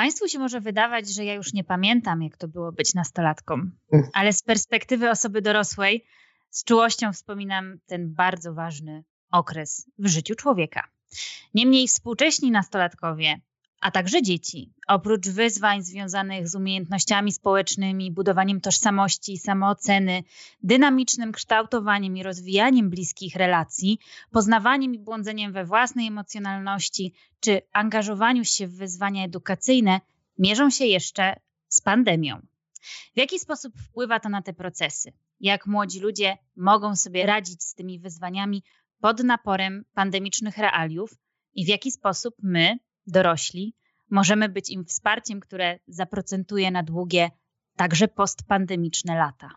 Państwu się może wydawać, że ja już nie pamiętam, jak to było być nastolatką, ale z perspektywy osoby dorosłej z czułością wspominam ten bardzo ważny okres w życiu człowieka. Niemniej współcześni nastolatkowie a także dzieci. Oprócz wyzwań związanych z umiejętnościami społecznymi, budowaniem tożsamości, samooceny, dynamicznym kształtowaniem i rozwijaniem bliskich relacji, poznawaniem i błądzeniem we własnej emocjonalności czy angażowaniu się w wyzwania edukacyjne, mierzą się jeszcze z pandemią. W jaki sposób wpływa to na te procesy? Jak młodzi ludzie mogą sobie radzić z tymi wyzwaniami pod naporem pandemicznych realiów i w jaki sposób my, dorośli, możemy być im wsparciem, które zaprocentuje na długie, także postpandemiczne lata.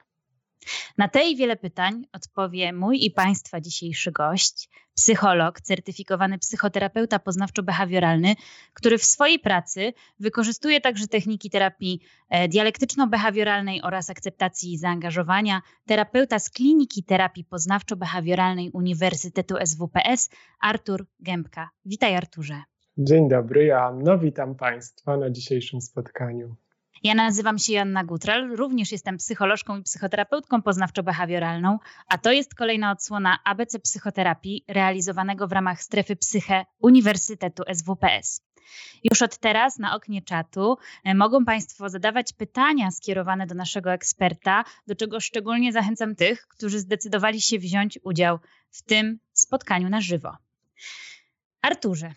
Na te i wiele pytań odpowie mój i Państwa dzisiejszy gość, psycholog, certyfikowany psychoterapeuta poznawczo-behawioralny, który w swojej pracy wykorzystuje także techniki terapii e, dialektyczno-behawioralnej oraz akceptacji i zaangażowania, terapeuta z Kliniki Terapii Poznawczo-Behawioralnej Uniwersytetu SWPS, Artur Gębka. Witaj Arturze. Dzień dobry, Joanno. Witam Państwa na dzisiejszym spotkaniu. Ja nazywam się Joanna Gutral, również jestem psycholożką i psychoterapeutką poznawczo-behawioralną, a to jest kolejna odsłona ABC Psychoterapii realizowanego w ramach strefy Psyche Uniwersytetu SWPS. Już od teraz na oknie czatu e, mogą Państwo zadawać pytania skierowane do naszego eksperta, do czego szczególnie zachęcam tych, którzy zdecydowali się wziąć udział w tym spotkaniu na żywo. Arturze,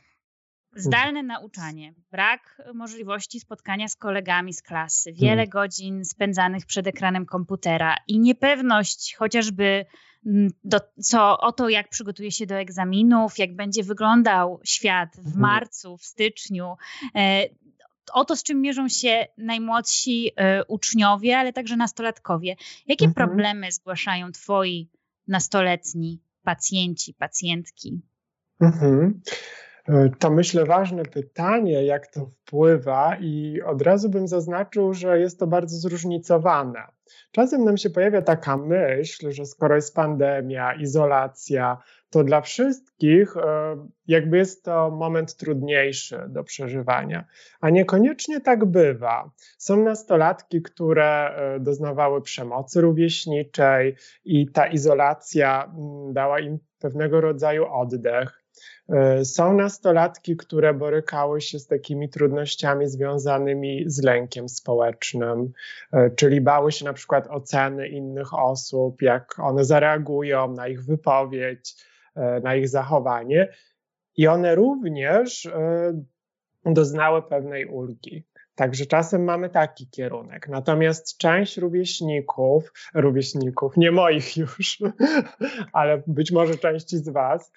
Zdalne nauczanie, brak możliwości spotkania z kolegami z klasy, wiele hmm. godzin spędzanych przed ekranem komputera i niepewność chociażby mm, do, co, o to, jak przygotuje się do egzaminów, jak będzie wyglądał świat w mhm. marcu, w styczniu. E, o to, z czym mierzą się najmłodsi e, uczniowie, ale także nastolatkowie. Jakie mhm. problemy zgłaszają twoi nastoletni pacjenci, pacjentki? Mhm. E, to myślę ważne pytanie, jak to wpływa, i od razu bym zaznaczył, że jest to bardzo zróżnicowane. Czasem nam się pojawia taka myśl, że skoro jest pandemia, izolacja, to dla wszystkich e, jakby jest to moment trudniejszy do przeżywania. A niekoniecznie tak bywa. Są nastolatki, które e, doznawały przemocy rówieśniczej i ta izolacja mm, dała im pewnego rodzaju oddech. E, są nastolatki, które borykały się z takimi trudnościami związanymi z lękiem społecznym, e, czyli bały się na przykład oceny innych osób, jak one zareagują na ich wypowiedź, e, na ich zachowanie. I one również doznały pewnej ulgi. Także czasem mamy taki kierunek. Natomiast część rówieśników, rówieśników, nie moich już, ale być może części z Was,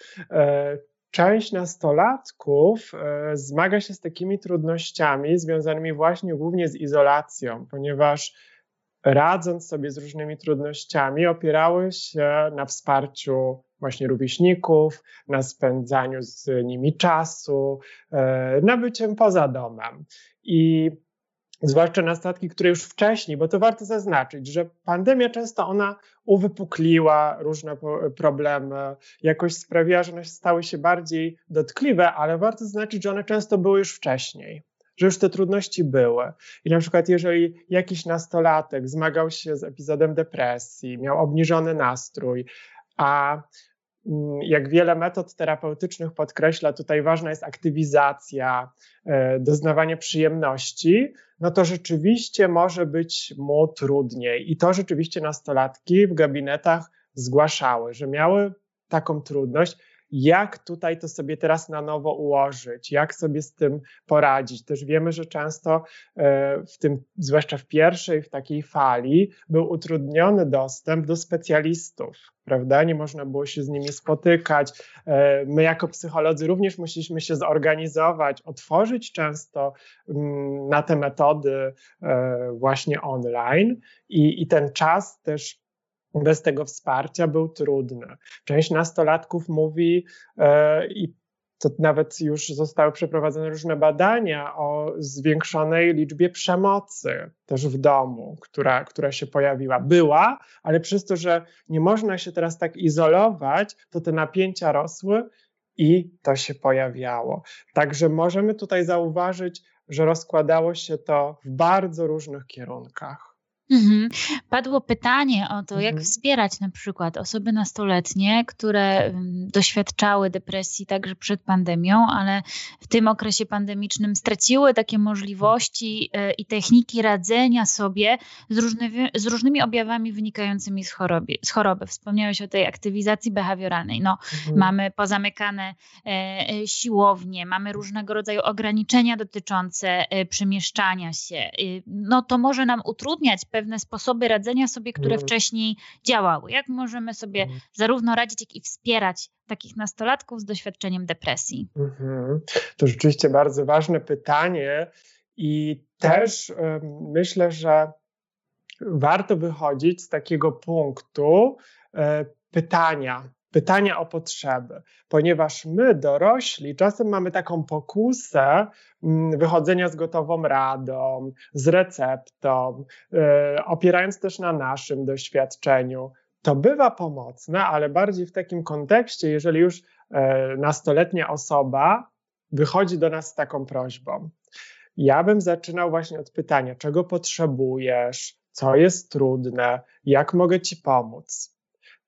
część nastolatków e, zmaga się z takimi trudnościami związanymi właśnie głównie z izolacją, ponieważ radząc sobie z różnymi trudnościami, opierały się na wsparciu właśnie rówieśników, na spędzaniu z nimi czasu, e, na byciem poza domem. I zwłaszcza na statki, które już wcześniej, bo to warto zaznaczyć, że pandemia często ona uwypukliła różne problemy, jakoś sprawiła, że one stały się bardziej dotkliwe, ale warto zaznaczyć, że one często były już wcześniej. Że już te trudności były. I na przykład, jeżeli jakiś nastolatek zmagał się z epizodem depresji, miał obniżony nastrój, a Mm, jak wiele metod terapeutycznych podkreśla, tutaj ważna jest aktywizacja, e, doznawanie przyjemności, no to rzeczywiście może być mu trudniej. I to rzeczywiście nastolatki w gabinetach zgłaszały, że miały taką trudność jak tutaj to sobie teraz na nowo ułożyć, jak sobie z tym poradzić. Też wiemy, że często e, w tym, zwłaszcza w pierwszej, w takiej fali, był utrudniony dostęp do specjalistów, prawda? Nie można było się z nimi spotykać. E, my, jako psycholodzy, również musieliśmy się zorganizować, otworzyć często mm, na te metody e, właśnie online i, i ten czas też bez tego wsparcia był trudny. Część nastolatków mówi e, i to nawet już zostały przeprowadzone różne badania o zwiększonej liczbie przemocy też w domu, która, która się pojawiła. Była, ale przez to, że nie można się teraz tak izolować, to te napięcia rosły i to się pojawiało. Także możemy tutaj zauważyć że rozkładało się to w bardzo różnych kierunkach. Mhm. Padło pytanie o to, jak mhm. wspierać na przykład osoby nastoletnie, które doświadczały depresji także przed pandemią, ale w tym okresie pandemicznym straciły takie możliwości e, i techniki radzenia sobie z, różnymi, z różnymi objawami wynikającymi z choroby. z choroby. Wspomniałeś o tej aktywizacji behawioralnej. No, mhm. Mamy pozamykane e, e, siłownie, mamy różnego rodzaju ograniczenia dotyczące przemieszczania się. No, to może nam utrudniać pewne sposoby radzenia sobie, które mm. wcześniej działały. Jak możemy sobie mm. zarówno radzić, jak i wspierać takich nastolatków z doświadczeniem depresji? Mm-hmm. To rzeczywiście bardzo ważne pytanie i też myślę, że warto wychodzić z takiego punktu e, pytania, pytania o potrzeby, ponieważ my, dorośli, czasem mamy taką pokusę mm, wychodzenia z gotową radą, z receptą, e, opierając też na naszym doświadczeniu. To bywa pomocne, ale bardziej w takim kontekście, jeżeli już e, nastoletnia osoba wychodzi do nas z taką prośbą. Ja bym zaczynał właśnie od pytania, czego potrzebujesz, co jest trudne, jak mogę ci pomóc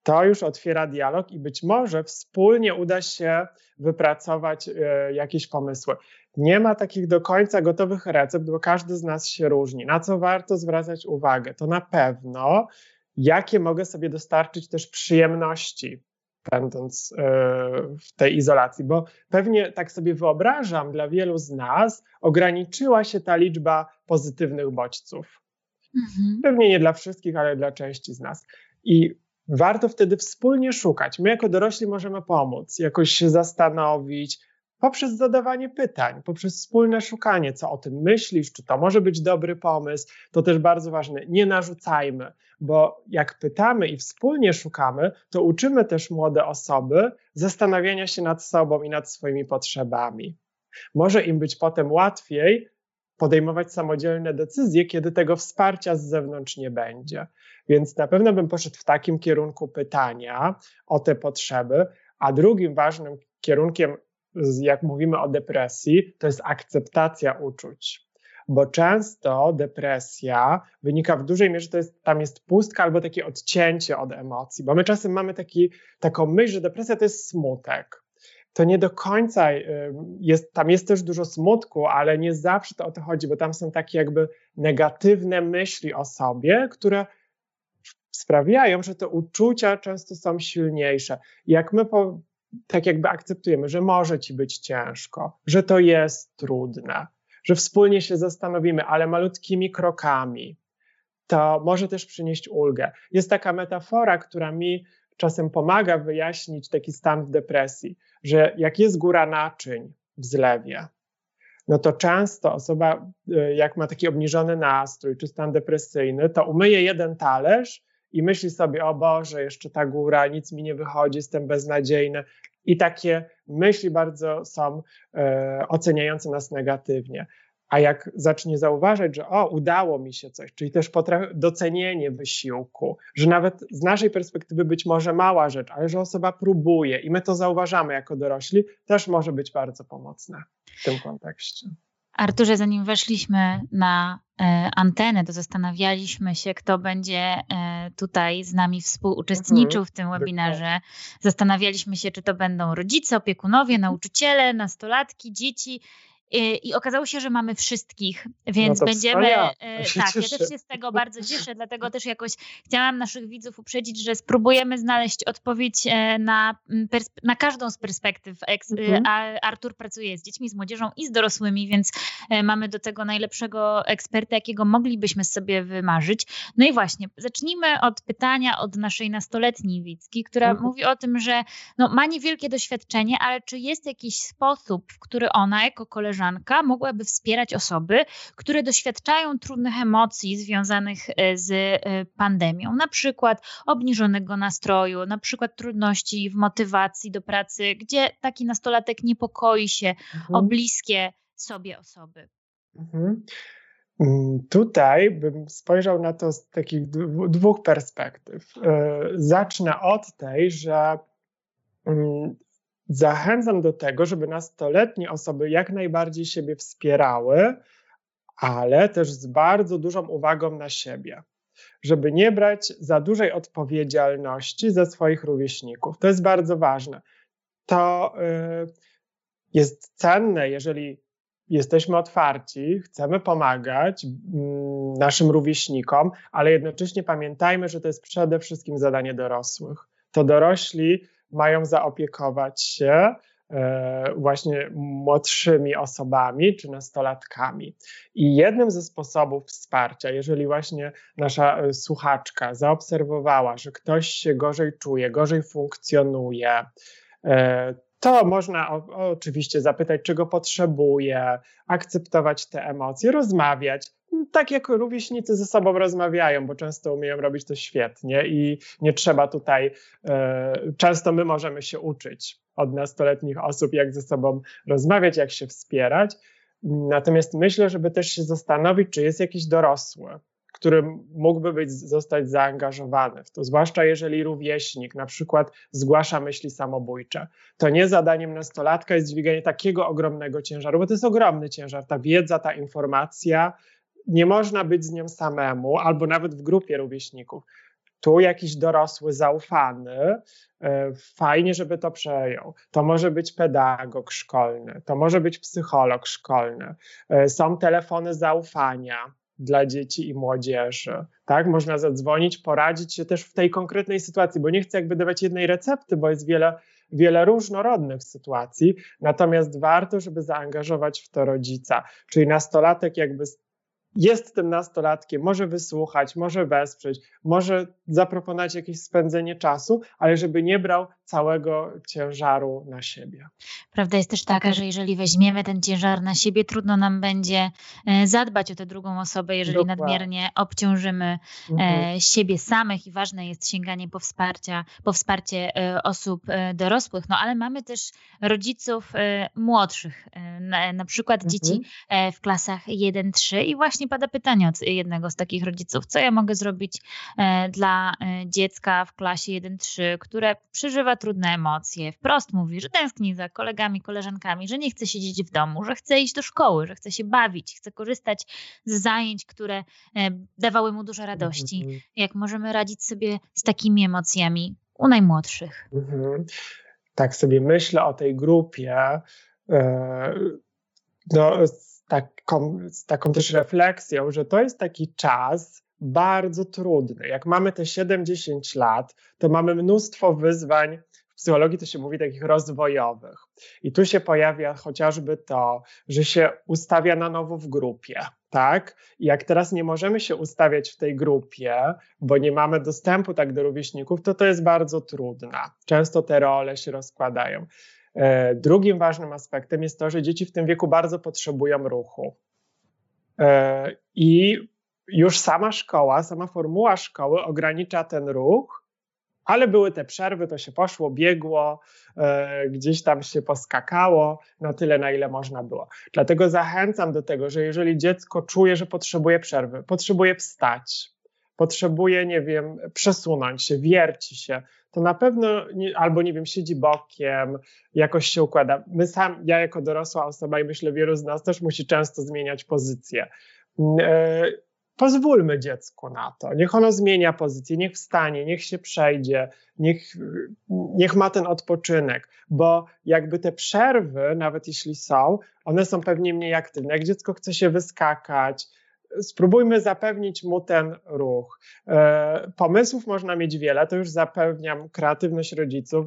to już otwiera dialog i być może wspólnie uda się wypracować e, jakieś pomysły. Nie ma takich do końca gotowych recept, bo każdy z nas się różni. Na co warto zwracać uwagę? To na pewno, jakie mogę sobie dostarczyć też przyjemności, będąc e, w tej izolacji, bo pewnie tak sobie wyobrażam, dla wielu z nas ograniczyła się ta liczba pozytywnych bodźców. Mhm. Pewnie nie dla wszystkich, ale dla części z nas. I warto wtedy wspólnie szukać. My jako dorośli możemy pomóc, jakoś się zastanowić poprzez zadawanie pytań, poprzez wspólne szukanie, co o tym myślisz, czy to może być dobry pomysł. To też bardzo ważne. Nie narzucajmy, bo jak pytamy i wspólnie szukamy, to uczymy też młode osoby zastanawiania się nad sobą i nad swoimi potrzebami. Może im być potem łatwiej podejmować samodzielne decyzje, kiedy tego wsparcia z zewnątrz nie będzie. Więc na pewno bym poszedł w takim kierunku pytania o te potrzeby, a drugim ważnym kierunkiem, jak mówimy o depresji, to jest akceptacja uczuć. Bo często depresja wynika w dużej mierze, to jest, tam jest pustka albo takie odcięcie od emocji, bo my czasem mamy taki, taką myśl, że depresja to jest smutek to nie do końca y, jest, tam jest też dużo smutku, ale nie zawsze to o to chodzi, bo tam są takie jakby negatywne myśli o sobie, które sprawiają, że te uczucia często są silniejsze. Jak my po, tak jakby akceptujemy, że może ci być ciężko, że to jest trudne, że wspólnie się zastanowimy, ale malutkimi krokami, to może też przynieść ulgę. Jest taka metafora, która mi czasem pomaga wyjaśnić taki stan w depresji, że jak jest góra naczyń w zlewie, no to często osoba, y, jak ma taki obniżony nastrój czy stan depresyjny, to umyje jeden talerz i myśli sobie, o Boże, jeszcze ta góra, nic mi nie wychodzi, jestem beznadziejny. I takie myśli bardzo są e, oceniające nas negatywnie. A jak zacznie zauważać, że o, udało mi się coś, czyli też docenienie wysiłku, że nawet z naszej perspektywy być może mała rzecz, ale że osoba próbuje i my to zauważamy jako dorośli, też może być bardzo pomocne w tym kontekście. Arturze, zanim weszliśmy na e, antenę, to zastanawialiśmy się, kto będzie e, tutaj z nami współuczestniczył w tym mhm. webinarze. Zastanawialiśmy się, czy to będą rodzice, opiekunowie, nauczyciele, nastolatki, dzieci i okazało się, że mamy wszystkich, więc no będziemy. Ja. E, tak, ja też się z tego bardzo cieszę, dlatego też jakoś chciałam naszych widzów uprzedzić, że spróbujemy znaleźć odpowiedź e, na, na każdą z perspektyw. E, mhm. Artur pracuje z dziećmi, z młodzieżą i z dorosłymi, więc mamy do tego najlepszego eksperta, jakiego moglibyśmy sobie wymarzyć. No i właśnie, zacznijmy od pytania od naszej nastoletniej Wicki, która mhm. mówi o tym, że no, ma niewielkie doświadczenie, ale czy jest jakiś sposób, w który ona jako koleżanka koleżanka mogłaby wspierać osoby, które doświadczają trudnych emocji związanych e, z e, pandemią, na przykład obniżonego nastroju, na przykład trudności w motywacji do pracy, gdzie taki nastolatek niepokoi się mhm. o bliskie sobie osoby. Mhm. Mm, tutaj bym spojrzał na to z takich dwóch perspektyw. E, zacznę od tej, że mm, zachęcam do tego, żeby nastoletnie osoby jak najbardziej siebie wspierały, ale też z bardzo dużą uwagą na siebie, żeby nie brać za dużej odpowiedzialności za swoich rówieśników. To jest bardzo ważne. To y, jest cenne, jeżeli jesteśmy otwarci, chcemy pomagać mm, naszym rówieśnikom, ale jednocześnie pamiętajmy, że to jest przede wszystkim zadanie dorosłych. To dorośli mają zaopiekować się e, właśnie młodszymi osobami czy nastolatkami. I jednym ze sposobów wsparcia, jeżeli właśnie nasza e, słuchaczka zaobserwowała, że ktoś się gorzej czuje, gorzej funkcjonuje, e, to można oczywiście zapytać, czego potrzebuje, akceptować te emocje, rozmawiać. Tak jak rówieśnicy ze sobą rozmawiają, bo często umieją robić to świetnie i nie trzeba tutaj, e, często my możemy się uczyć od nastoletnich osób, jak ze sobą rozmawiać, jak się wspierać. Natomiast myślę, żeby też się zastanowić, czy jest jakiś dorosły, który mógłby być, zostać zaangażowany w to, zwłaszcza jeżeli rówieśnik na przykład zgłasza myśli samobójcze. To nie zadaniem nastolatka jest dźwiganie takiego ogromnego ciężaru, bo to jest ogromny ciężar, ta wiedza, ta informacja, nie można być z nią samemu, albo nawet w grupie rówieśników. Tu jakiś dorosły, zaufany, e, fajnie, żeby to przejął. To może być pedagog szkolny, to może być psycholog szkolny. E, są telefony zaufania dla dzieci i młodzieży. Tak? Można zadzwonić, poradzić się też w tej konkretnej sytuacji, bo nie chcę jakby dawać jednej recepty, bo jest wiele, wiele różnorodnych sytuacji, natomiast warto, żeby zaangażować w to rodzica, czyli nastolatek jakby jest tym nastolatkiem, może wysłuchać, może wesprzeć, może zaproponować jakieś spędzenie czasu, ale żeby nie brał całego ciężaru na siebie. Prawda jest też taka, że jeżeli weźmiemy ten ciężar na siebie, trudno nam będzie e, zadbać o tę drugą osobę, jeżeli Dokładnie. nadmiernie obciążymy e, mhm. siebie samych i ważne jest sięganie po, wsparcia, po wsparcie e, osób dorosłych, no ale mamy też rodziców młodszych, na, na przykład mhm. dzieci w klasach 1-3 i właśnie pada pytanie od jednego z takich rodziców, co ja mogę zrobić dla dziecka w klasie 1-3, które przeżywa trudne emocje, wprost mówi, że tęskni za kolegami, koleżankami, że nie chce siedzieć w domu, że chce iść do szkoły, że chce się bawić, chce korzystać z zajęć, które e, dawały mu dużo radości. Mhm. Jak możemy radzić sobie z takimi emocjami u najmłodszych? Mhm. Tak sobie myślę o tej grupie. E, no, z, taką, z taką też refleksją, że to jest taki czas, bardzo trudny. Jak mamy te 7-10 lat, to mamy mnóstwo wyzwań psychologii to się mówi takich rozwojowych. I tu się pojawia chociażby to, że się ustawia na nowo w grupie. Tak? I jak teraz nie możemy się ustawiać w tej grupie, bo nie mamy dostępu tak do rówieśników, to to jest bardzo trudne. Często te role się rozkładają. E, drugim ważnym aspektem jest to, że dzieci w tym wieku bardzo potrzebują ruchu. E, I już sama szkoła, sama formuła szkoły ogranicza ten ruch, ale były te przerwy, to się poszło, biegło, e, gdzieś tam się poskakało na tyle, na ile można było. Dlatego zachęcam do tego, że jeżeli dziecko czuje, że potrzebuje przerwy, potrzebuje wstać, potrzebuje, nie wiem, przesunąć się, wierci się, to na pewno nie, albo, nie wiem, siedzi bokiem, jakoś się układa. My sam, ja jako dorosła osoba i myślę wielu z nas też musi często zmieniać pozycję. E, pozwólmy dziecku na to. Niech ono zmienia pozycję, niech wstanie, niech się przejdzie, niech, niech ma ten odpoczynek, bo jakby te przerwy, nawet jeśli są, one są pewnie mniej aktywne. Jak dziecko chce się wyskakać, spróbujmy zapewnić mu ten ruch. E, pomysłów można mieć wiele, to już zapewniam kreatywność rodziców.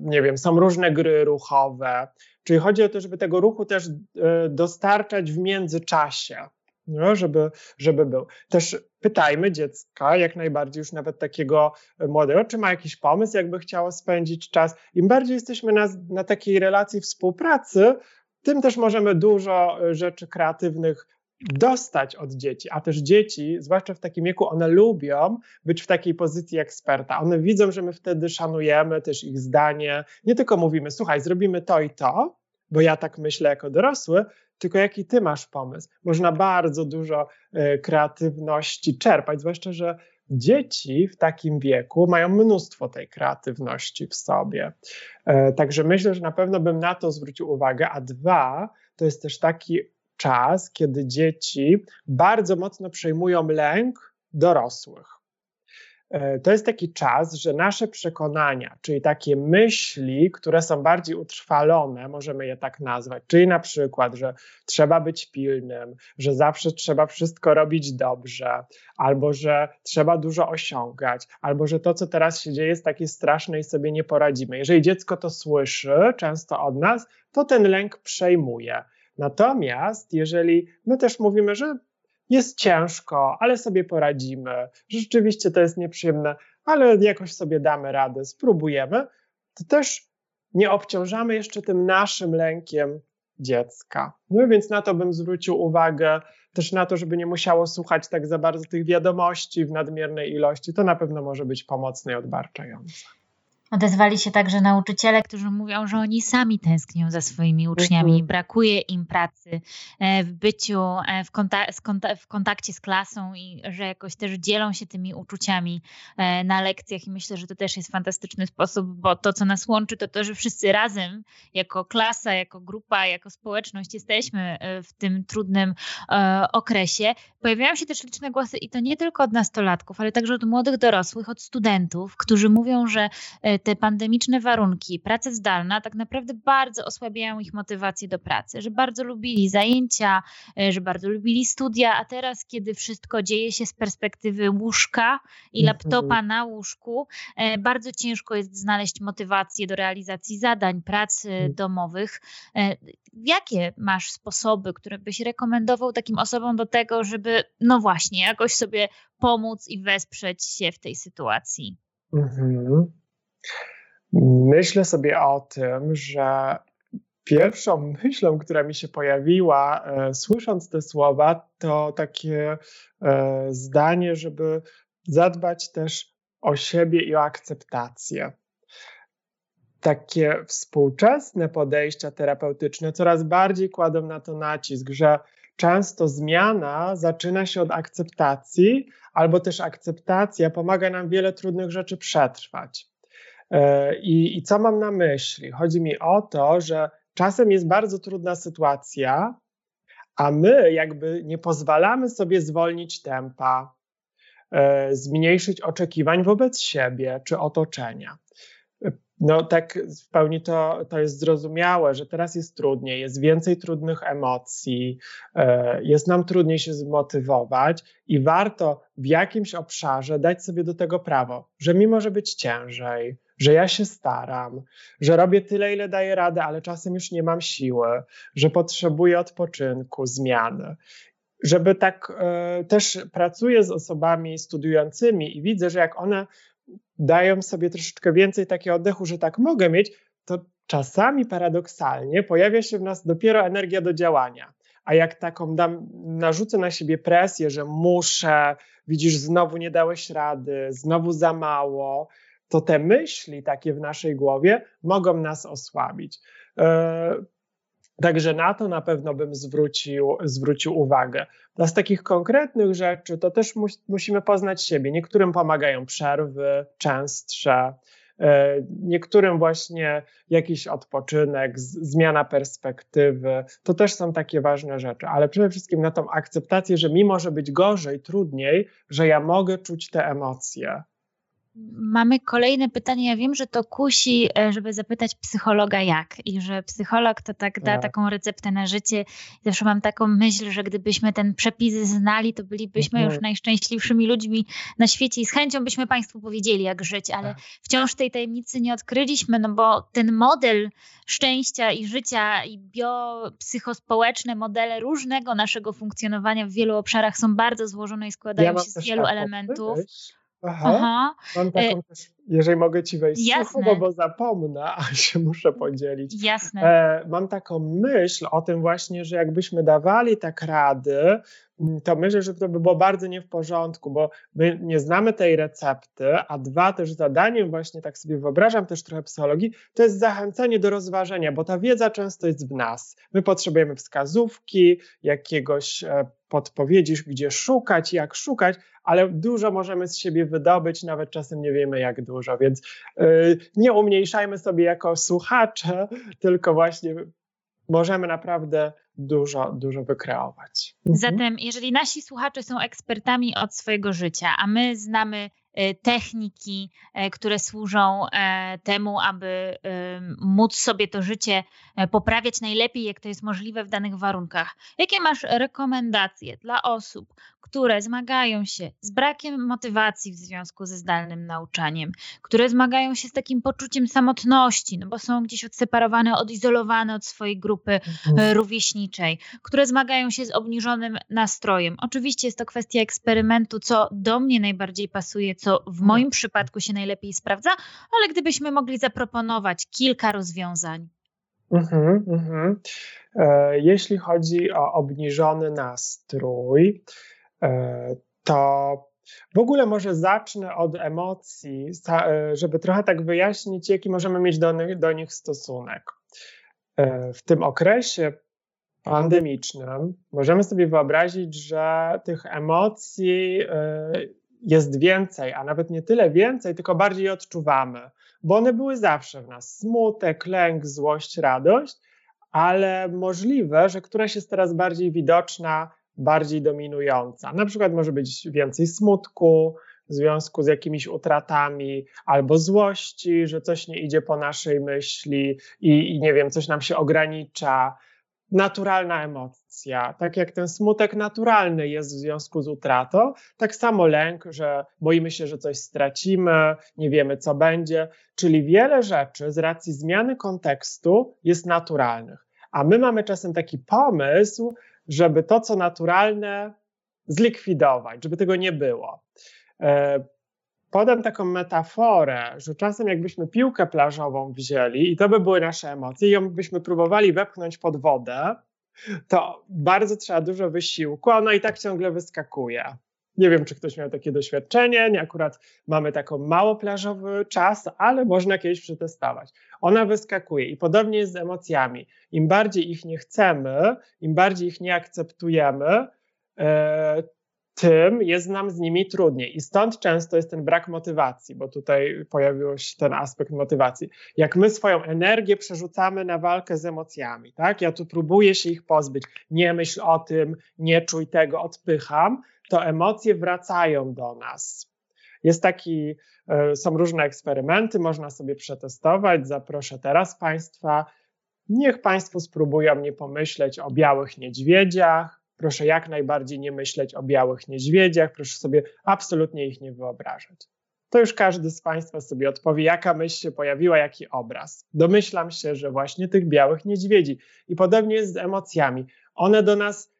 Nie wiem, są różne gry ruchowe, czyli chodzi o to, żeby tego ruchu też e, dostarczać w międzyczasie no, żeby, żeby był. Też pytajmy dziecka, jak najbardziej już nawet takiego młodego, czy ma jakiś pomysł, jakby chciało spędzić czas. Im bardziej jesteśmy na, na takiej relacji współpracy, tym też możemy dużo rzeczy kreatywnych dostać od dzieci, a też dzieci, zwłaszcza w takim wieku, one lubią być w takiej pozycji eksperta. One widzą, że my wtedy szanujemy też ich zdanie. Nie tylko mówimy, słuchaj, zrobimy to i to, bo ja tak myślę jako dorosły, tylko jaki ty masz pomysł. Można bardzo dużo e, kreatywności czerpać, zwłaszcza, że dzieci w takim wieku mają mnóstwo tej kreatywności w sobie. E, także myślę, że na pewno bym na to zwrócił uwagę. A dwa, to jest też taki czas, kiedy dzieci bardzo mocno przejmują lęk dorosłych. E, to jest taki czas, że nasze przekonania, czyli takie myśli, które są bardziej utrwalone, możemy je tak nazwać, czyli na przykład, że trzeba być pilnym, że zawsze trzeba wszystko robić dobrze, albo że trzeba dużo osiągać, albo że to, co teraz się dzieje, jest takie straszne i sobie nie poradzimy. Jeżeli dziecko to słyszy często od nas, to ten lęk przejmuje. Natomiast jeżeli my też mówimy, że jest ciężko, ale sobie poradzimy, rzeczywiście to jest nieprzyjemne, ale jakoś sobie damy radę, spróbujemy, to też nie obciążamy jeszcze tym naszym lękiem dziecka. No więc na to bym zwrócił uwagę, też na to, żeby nie musiało słuchać tak za bardzo tych wiadomości w nadmiernej ilości. To na pewno może być pomocne i odbarczające. Odezwali się także nauczyciele, którzy mówią, że oni sami tęsknią za swoimi uczniami, mhm. brakuje im pracy e, w byciu, e, w, kontak w kontakcie z klasą i że jakoś też dzielą się tymi uczuciami e, na lekcjach i myślę, że to też jest fantastyczny sposób, bo to, co nas łączy, to to, że wszyscy razem, jako klasa, jako grupa, jako społeczność jesteśmy w tym trudnym okresie. Pojawiają się też liczne głosy i to nie tylko od nastolatków, ale także od młodych dorosłych, od studentów, którzy mówią, że te pandemiczne warunki, praca zdalna tak naprawdę bardzo osłabiają ich motywację do pracy, że bardzo lubili zajęcia, e, że bardzo lubili studia, a teraz, kiedy wszystko dzieje się z perspektywy łóżka i mhm. laptopa na łóżku, e, bardzo ciężko jest znaleźć motywację do realizacji zadań, prac mhm. domowych. E, jakie masz sposoby, które byś rekomendował takim osobom do tego, żeby, no właśnie, jakoś sobie pomóc i wesprzeć się w tej sytuacji? Mhm. Myślę sobie o tym, że pierwszą myślą, która mi się pojawiła, e, słysząc te słowa, to takie e, zdanie, żeby zadbać też o siebie i o akceptację. Takie współczesne podejścia terapeutyczne coraz bardziej kładą na to nacisk, że często zmiana zaczyna się od akceptacji, albo też akceptacja pomaga nam wiele trudnych rzeczy przetrwać. E, I, I co mam na myśli? Chodzi mi o to, że czasem jest bardzo trudna sytuacja, a my jakby nie pozwalamy sobie zwolnić tempa, e, zmniejszyć oczekiwań wobec siebie czy otoczenia. No tak w pełni to, to jest zrozumiałe, że teraz jest trudniej, jest więcej trudnych emocji, e, jest nam trudniej się zmotywować i warto w jakimś obszarze dać sobie do tego prawo, że mi może być ciężej, że ja się staram, że robię tyle, ile daję radę, ale czasem już nie mam siły, że potrzebuję odpoczynku, zmiany. Żeby tak e, też pracuję z osobami studiującymi i widzę, że jak one dają sobie troszeczkę więcej takiego oddechu, że tak mogę mieć, to czasami paradoksalnie pojawia się w nas dopiero energia do działania. A jak taką dam, narzucę na siebie presję, że muszę, widzisz, znowu nie dałeś rady, znowu za mało, to te myśli takie w naszej głowie mogą nas osłabić. E, także na to na pewno bym zwrócił, zwrócił uwagę. A z takich konkretnych rzeczy to też mu, musimy poznać siebie. Niektórym pomagają przerwy częstsze, e, niektórym właśnie jakiś odpoczynek, zmiana perspektywy. To też są takie ważne rzeczy, ale przede wszystkim na tą akceptację, że mimo, że być gorzej, trudniej, że ja mogę czuć te emocje Mamy kolejne pytanie. Ja wiem, że to kusi, e, żeby zapytać psychologa jak i że psycholog to tak da tak. taką receptę na życie. Zawsze mam taką myśl, że gdybyśmy ten przepis znali, to bylibyśmy mhm. już najszczęśliwszymi ludźmi na świecie i z chęcią byśmy Państwu powiedzieli, jak żyć, ale tak. wciąż tej tajemnicy nie odkryliśmy, no bo ten model szczęścia i życia i biopsychospołeczne modele różnego naszego funkcjonowania w wielu obszarach są bardzo złożone i składają ja się z wielu elementów. Aha. Aha. Mam taką e, też jeżeli mogę ci wejść. Sucho, bo zapomnę, a się muszę podzielić. Jasne. E, mam taką myśl o tym właśnie, że jakbyśmy dawali tak rady, mm, to myślę, że to by było bardzo nie w porządku, bo my nie znamy tej recepty, a dwa też zadaniem właśnie, tak sobie wyobrażam też trochę psychologii, to jest zachęcenie do rozważenia, bo ta wiedza często jest w nas. My potrzebujemy wskazówki, jakiegoś e, podpowiedzi, gdzie szukać, jak szukać, ale dużo możemy z siebie wydobyć, nawet czasem nie wiemy jak dużo, więc yy, nie umniejszajmy sobie jako słuchacze, tylko właśnie możemy naprawdę dużo, dużo wykreować. Mhm. Zatem, jeżeli nasi słuchacze są ekspertami od swojego życia, a my znamy techniki, e, które służą e, temu, aby móc sobie to życie poprawiać najlepiej, jak to jest możliwe w danych warunkach. Jakie masz rekomendacje dla osób, które zmagają się z brakiem motywacji w związku ze zdalnym nauczaniem, które zmagają się z takim poczuciem samotności, no bo są gdzieś odseparowane, odizolowane od swojej grupy mhm. rówieśniczej, które zmagają się z obniżonym nastrojem. Oczywiście jest to kwestia eksperymentu, co do mnie najbardziej pasuje, co w moim przypadku się najlepiej sprawdza, ale gdybyśmy mogli zaproponować kilka rozwiązań. Mhm, mhm. E, jeśli chodzi o obniżony nastrój, e, to w ogóle może zacznę od emocji, e, żeby trochę tak wyjaśnić, jaki możemy mieć do, do nich stosunek. W tym okresie pandemicznym możemy sobie wyobrazić, że tych emocji jest więcej, a nawet nie tyle więcej, tylko bardziej odczuwamy, bo one były zawsze w nas. Smutek, lęk, złość, radość, ale możliwe, że któraś jest teraz bardziej widoczna, bardziej dominująca. Na przykład może być więcej smutku w związku z jakimiś utratami, albo złości, że coś nie idzie po naszej myśli i, i nie wiem, coś nam się ogranicza, naturalna emocja. Tak jak ten smutek naturalny jest w związku z utratą, tak samo lęk, że boimy się, że coś stracimy, nie wiemy co będzie. Czyli wiele rzeczy z racji zmiany kontekstu jest naturalnych. A my mamy czasem taki pomysł, żeby to, co naturalne, zlikwidować, żeby tego nie było. Podam taką metaforę, że czasem jakbyśmy piłkę plażową wzięli i to by były nasze emocje i ją byśmy próbowali wepchnąć pod wodę, to bardzo trzeba dużo wysiłku, a ona i tak ciągle wyskakuje. Nie wiem, czy ktoś miał takie doświadczenie, nie akurat mamy taką mało plażowy czas, ale można kiedyś przetestować. Ona wyskakuje i podobnie jest z emocjami. Im bardziej ich nie chcemy, im bardziej ich nie akceptujemy, e, tym jest nam z nimi trudniej. I stąd często jest ten brak motywacji, bo tutaj pojawił się ten aspekt motywacji. Jak my swoją energię przerzucamy na walkę z emocjami, tak? Ja tu próbuję się ich pozbyć, nie myśl o tym, nie czuj tego, odpycham, to emocje wracają do nas. Jest taki, e, są różne eksperymenty, można sobie przetestować. Zaproszę teraz Państwa. Niech Państwo spróbują nie pomyśleć o białych niedźwiedziach, Proszę jak najbardziej nie myśleć o białych niedźwiedziach, proszę sobie absolutnie ich nie wyobrażać. To już każdy z Państwa sobie odpowie, jaka myśl się pojawiła, jaki obraz. Domyślam się, że właśnie tych białych niedźwiedzi. I podobnie jest z emocjami. One do nas,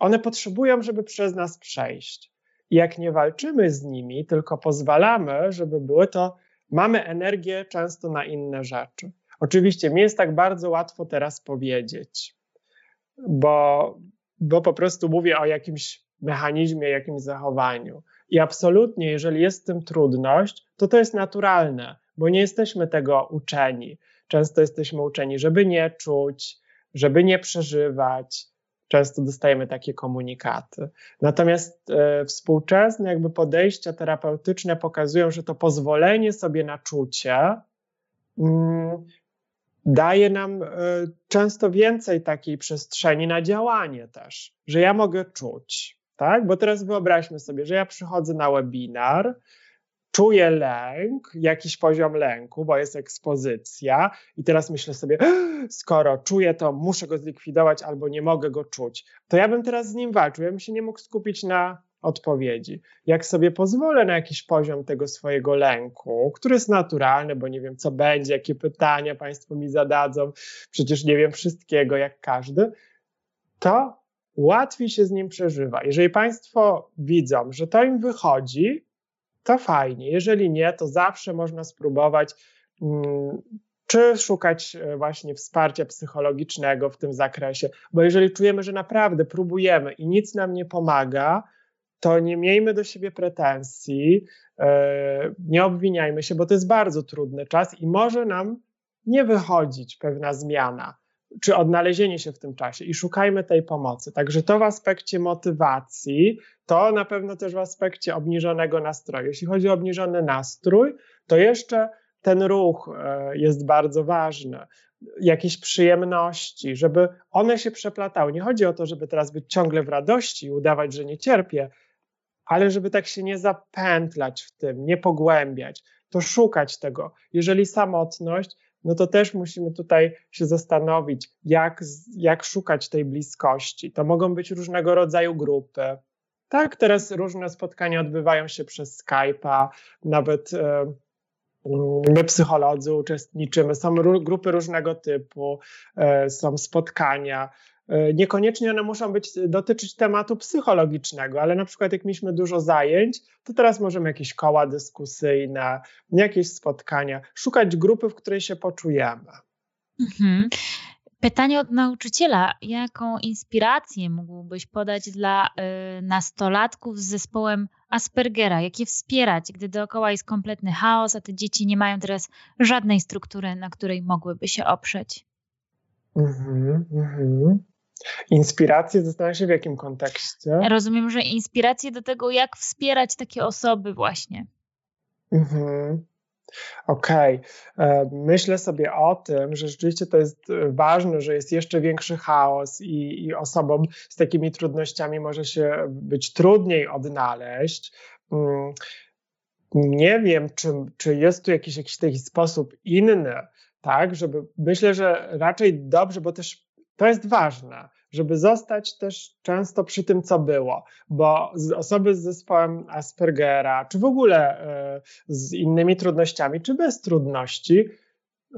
one potrzebują, żeby przez nas przejść. I jak nie walczymy z nimi, tylko pozwalamy, żeby były, to mamy energię często na inne rzeczy. Oczywiście mi jest tak bardzo łatwo teraz powiedzieć, bo bo po prostu mówię o jakimś mechanizmie, jakimś zachowaniu. I absolutnie, jeżeli jest z tym trudność, to to jest naturalne, bo nie jesteśmy tego uczeni. Często jesteśmy uczeni, żeby nie czuć, żeby nie przeżywać. Często dostajemy takie komunikaty. Natomiast e, współczesne jakby podejścia terapeutyczne pokazują, że to pozwolenie sobie na czucie mm, daje nam e, często więcej takiej przestrzeni na działanie też, że ja mogę czuć, tak? Bo teraz wyobraźmy sobie, że ja przychodzę na webinar, czuję lęk, jakiś poziom lęku, bo jest ekspozycja, i teraz myślę sobie, skoro czuję to, muszę go zlikwidować albo nie mogę go czuć, to ja bym teraz z nim walczył. Ja bym się nie mógł skupić na odpowiedzi. Jak sobie pozwolę na jakiś poziom tego swojego lęku, który jest naturalny, bo nie wiem, co będzie, jakie pytania Państwo mi zadadzą, przecież nie wiem wszystkiego jak każdy, to łatwiej się z nim przeżywa. Jeżeli Państwo widzą, że to im wychodzi, to fajnie. Jeżeli nie, to zawsze można spróbować mm, czy szukać e, właśnie wsparcia psychologicznego w tym zakresie, bo jeżeli czujemy, że naprawdę próbujemy i nic nam nie pomaga, to nie miejmy do siebie pretensji, e, nie obwiniajmy się, bo to jest bardzo trudny czas i może nam nie wychodzić pewna zmiana czy odnalezienie się w tym czasie i szukajmy tej pomocy. Także to w aspekcie motywacji, to na pewno też w aspekcie obniżonego nastroju. Jeśli chodzi o obniżony nastrój, to jeszcze ten ruch e, jest bardzo ważny. Jakieś przyjemności, żeby one się przeplatały. Nie chodzi o to, żeby teraz być ciągle w radości i udawać, że nie cierpię, ale żeby tak się nie zapętlać w tym, nie pogłębiać, to szukać tego. Jeżeli samotność, no to też musimy tutaj się zastanowić, jak, jak szukać tej bliskości. To mogą być różnego rodzaju grupy. Tak, teraz różne spotkania odbywają się przez Skype'a, nawet e, my psycholodzy uczestniczymy, są grupy różnego typu, e, są spotkania. E, niekoniecznie one muszą być, dotyczyć tematu psychologicznego, ale na przykład jak mieliśmy dużo zajęć, to teraz możemy jakieś koła dyskusyjne, jakieś spotkania, szukać grupy, w której się poczujemy. Mhm. Pytanie od nauczyciela. Jaką inspirację mógłbyś podać dla y, nastolatków z zespołem Aspergera? Jak je wspierać, gdy dookoła jest kompletny chaos, a te dzieci nie mają teraz żadnej struktury, na której mogłyby się oprzeć? Mhm, mhm. Inspiracje, zastanawiam się w jakim kontekście. Rozumiem, że inspiracje do tego, jak wspierać takie osoby właśnie. Mhm. Okej. Okay. E, myślę sobie o tym, że rzeczywiście to jest e, ważne, że jest jeszcze większy chaos i, i osobom z takimi trudnościami może się być trudniej odnaleźć. Mm, nie wiem, czy, czy jest tu jakiś, jakiś taki sposób inny, tak, żeby myślę, że raczej dobrze, bo też to jest ważne, żeby zostać też często przy tym, co było, bo osoby z zespołem Aspergera, czy w ogóle e, z innymi trudnościami, czy bez trudności,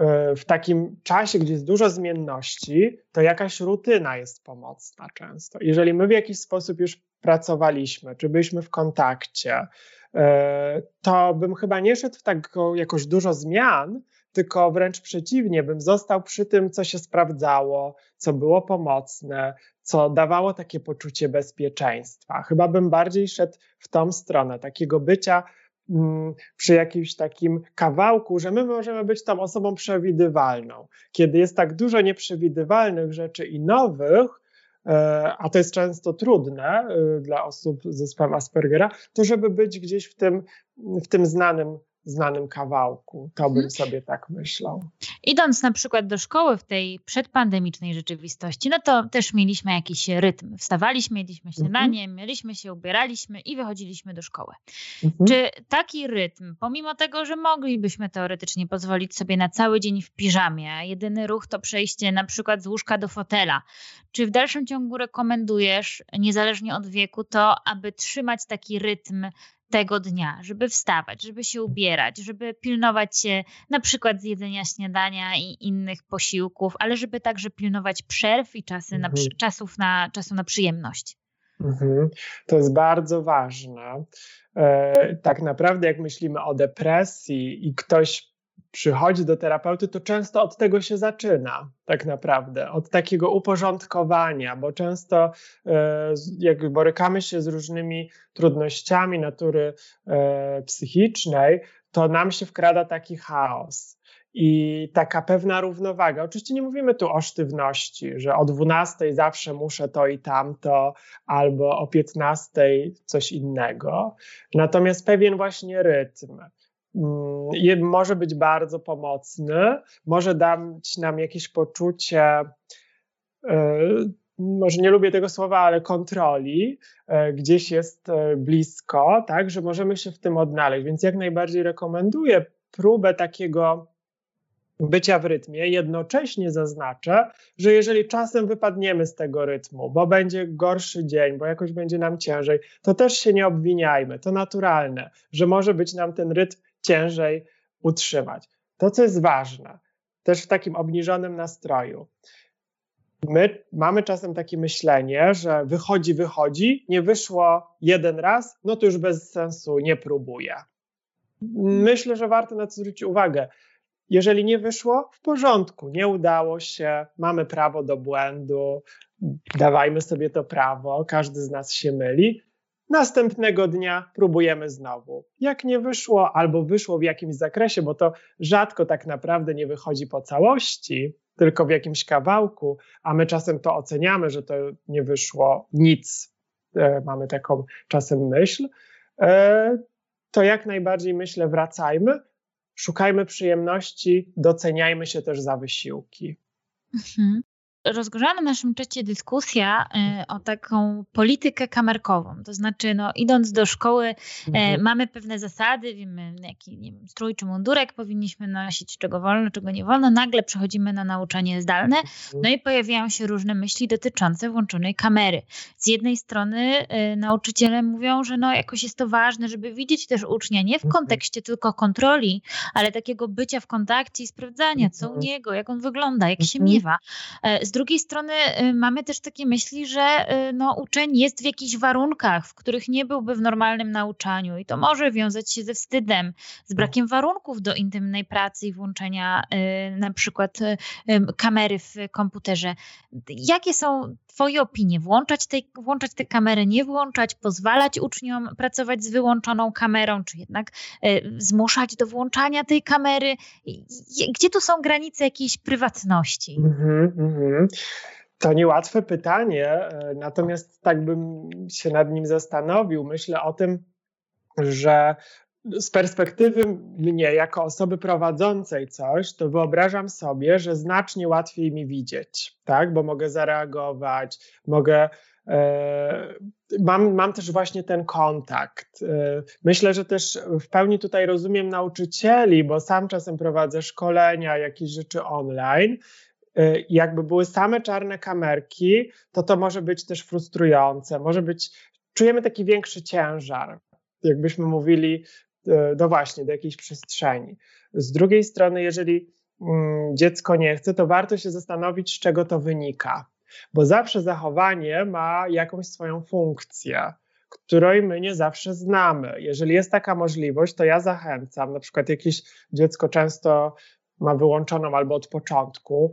e, w takim czasie, gdzie jest dużo zmienności, to jakaś rutyna jest pomocna często. Jeżeli my w jakiś sposób już pracowaliśmy, czy byliśmy w kontakcie, e, to bym chyba nie szedł w tak jakoś dużo zmian, tylko wręcz przeciwnie, bym został przy tym, co się sprawdzało, co było pomocne, co dawało takie poczucie bezpieczeństwa. Chyba bym bardziej szedł w tą stronę, takiego bycia mm, przy jakimś takim kawałku, że my możemy być tą osobą przewidywalną. Kiedy jest tak dużo nieprzewidywalnych rzeczy i nowych, e, a to jest często trudne e, dla osób z zespołem Aspergera, to żeby być gdzieś w tym, w tym znanym znanym kawałku. To bym mhm. sobie tak myślał. Idąc na przykład do szkoły w tej przedpandemicznej rzeczywistości, no to też mieliśmy jakiś rytm. Wstawaliśmy, jedliśmy śniadanie, mhm. mieliśmy się, ubieraliśmy i wychodziliśmy do szkoły. Mhm. Czy taki rytm, pomimo tego, że moglibyśmy teoretycznie pozwolić sobie na cały dzień w piżamie, a jedyny ruch to przejście na przykład z łóżka do fotela, czy w dalszym ciągu rekomendujesz, niezależnie od wieku, to aby trzymać taki rytm tego dnia, żeby wstawać, żeby się ubierać, żeby pilnować się na przykład z jedzenia śniadania i innych posiłków, ale żeby także pilnować przerw i czasy mhm. na, czasów na, czasu na przyjemność. Mhm. To jest bardzo ważne. E, tak naprawdę, jak myślimy o depresji i ktoś przychodzi do terapeuty, to często od tego się zaczyna, tak naprawdę, od takiego uporządkowania, bo często e, jak borykamy się z różnymi trudnościami natury e, psychicznej, to nam się wkrada taki chaos. I taka pewna równowaga. Oczywiście nie mówimy tu o sztywności, że o 12 zawsze muszę to i tamto, albo o 15 coś innego. Natomiast pewien właśnie rytm, może być bardzo pomocny, może dać nam jakieś poczucie, e, może nie lubię tego słowa, ale kontroli, e, gdzieś jest e, blisko, tak, że możemy się w tym odnaleźć. Więc jak najbardziej rekomenduję próbę takiego bycia w rytmie. Jednocześnie zaznaczę, że jeżeli czasem wypadniemy z tego rytmu, bo będzie gorszy dzień, bo jakoś będzie nam ciężej, to też się nie obwiniajmy. To naturalne, że może być nam ten rytm ciężej utrzymać. To, co jest ważne, też w takim obniżonym nastroju. My mamy czasem takie myślenie, że wychodzi, wychodzi, nie wyszło jeden raz, no to już bez sensu nie próbuję. Myślę, że warto na to zwrócić uwagę. Jeżeli nie wyszło, w porządku, nie udało się, mamy prawo do błędu, dawajmy sobie to prawo, każdy z nas się myli. Następnego dnia próbujemy znowu. Jak nie wyszło, albo wyszło w jakimś zakresie, bo to rzadko tak naprawdę nie wychodzi po całości, tylko w jakimś kawałku, a my czasem to oceniamy, że to nie wyszło nic. E, mamy taką czasem myśl. E, to jak najbardziej myślę, wracajmy, szukajmy przyjemności, doceniajmy się też za wysiłki. Mhm rozgorzała na naszym czacie dyskusja y, o taką politykę kamerkową. To znaczy, no, idąc do szkoły, e, mhm. mamy pewne zasady, wiemy, jaki nie wiem, strój czy mundurek powinniśmy nosić, czego wolno, czego nie wolno. Nagle przechodzimy na nauczanie zdalne, mhm. no i pojawiają się różne myśli dotyczące włączonej kamery. Z jednej strony y, nauczyciele mówią, że no, jakoś jest to ważne, żeby widzieć też ucznia nie w mhm. kontekście tylko kontroli, ale takiego bycia w kontakcie i sprawdzania, co u niego, jak on wygląda, jak się miewa. E, z drugiej strony y, mamy też takie myśli, że y, no, uczeń jest w jakichś warunkach, w których nie byłby w normalnym nauczaniu i to może wiązać się ze wstydem, z no. brakiem warunków do intymnej pracy i włączenia y, na przykład kamery w komputerze. Jakie są Twoje opinie? Włączać, tej, włączać te kamery, nie włączać, pozwalać uczniom pracować z wyłączoną kamerą, czy jednak zmuszać do włączania tej kamery? Gdzie tu są granice jakiejś prywatności? Mm -hmm, To niełatwe pytanie, e, natomiast tak bym się nad nim zastanowił. Myślę o tym, że z perspektywy mnie, jako osoby prowadzącej coś, to wyobrażam sobie, że znacznie łatwiej mi widzieć, tak? Bo mogę zareagować, mogę. E, mam, mam też właśnie ten kontakt. E, myślę, że też w pełni tutaj rozumiem nauczycieli, bo sam czasem prowadzę szkolenia, jakieś rzeczy online jakby były same czarne kamerki, to to może być też frustrujące, może być, czujemy taki większy ciężar, jakbyśmy mówili, y, no właśnie, do jakiejś przestrzeni. Z drugiej strony, jeżeli mm, dziecko nie chce, to warto się zastanowić, z czego to wynika, bo zawsze zachowanie ma jakąś swoją funkcję której my nie zawsze znamy. Jeżeli jest taka możliwość, to ja zachęcam, na przykład jakieś dziecko często ma wyłączoną albo od początku,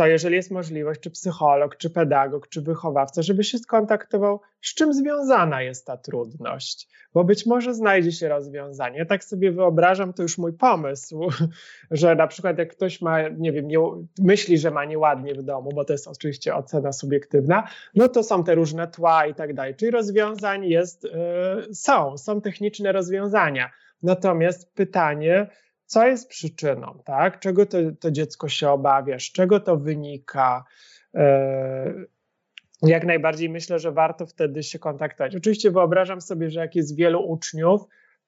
to jeżeli jest możliwość, czy psycholog, czy pedagog, czy wychowawca, żeby się skontaktował, z czym związana jest ta trudność, bo być może znajdzie się rozwiązanie. Tak sobie wyobrażam, to już mój pomysł, że na przykład jak ktoś ma, nie wiem, nie, myśli, że ma nieładnie w domu, bo to jest oczywiście ocena subiektywna, no to są te różne tła i tak dalej. Czyli rozwiązań jest, yy, są, są techniczne rozwiązania. Natomiast pytanie, co jest przyczyną, tak? Czego to, to dziecko się obawia, z czego to wynika. E, jak najbardziej myślę, że warto wtedy się kontaktować. Oczywiście wyobrażam sobie, że jak jest wielu uczniów,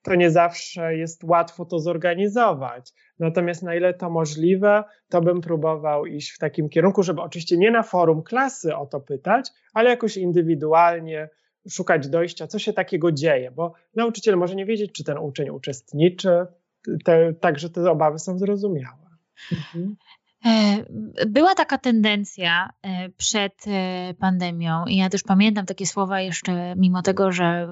to nie zawsze jest łatwo to zorganizować. Natomiast na ile to możliwe, to bym próbował iść w takim kierunku, żeby oczywiście nie na forum klasy o to pytać, ale jakoś indywidualnie szukać dojścia, co się takiego dzieje, bo nauczyciel może nie wiedzieć, czy ten uczeń uczestniczy, te, także te obawy są zrozumiałe. Mhm. E, była taka tendencja e, przed e, pandemią, i ja też pamiętam takie słowa jeszcze, mimo tego, że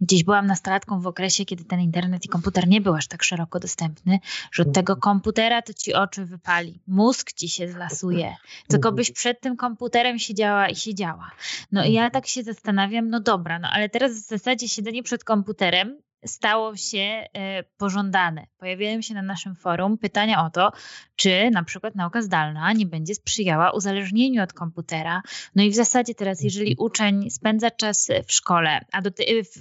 gdzieś byłam nastolatką w okresie, kiedy ten internet i komputer nie był aż tak szeroko dostępny, że od tego komputera to ci oczy wypali, mózg ci się zlasuje, tylko byś przed tym komputerem siedziała i siedziała. No i ja tak się zastanawiam, no dobra, no ale teraz w zasadzie siedzenie przed komputerem stało się e, pożądane. Pojawiają się na naszym forum pytania o to, czy na przykład nauka zdalna nie będzie sprzyjała uzależnieniu od komputera. No i w zasadzie teraz, jeżeli mhm. uczeń spędza czas w szkole, a do,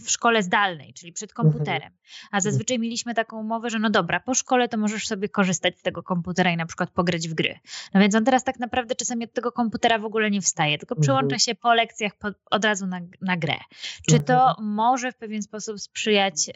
w szkole zdalnej, czyli przed mhm. komputerem, a zazwyczaj mieliśmy taką umowę, że no dobra, po szkole to możesz sobie korzystać z tego komputera i na przykład pograć w gry. No więc on teraz tak naprawdę czasami od tego komputera w ogóle nie wstaje, tylko przyłącza mhm. się po lekcjach po, od razu na, na grę. Czy to może w pewien sposób sprzyjać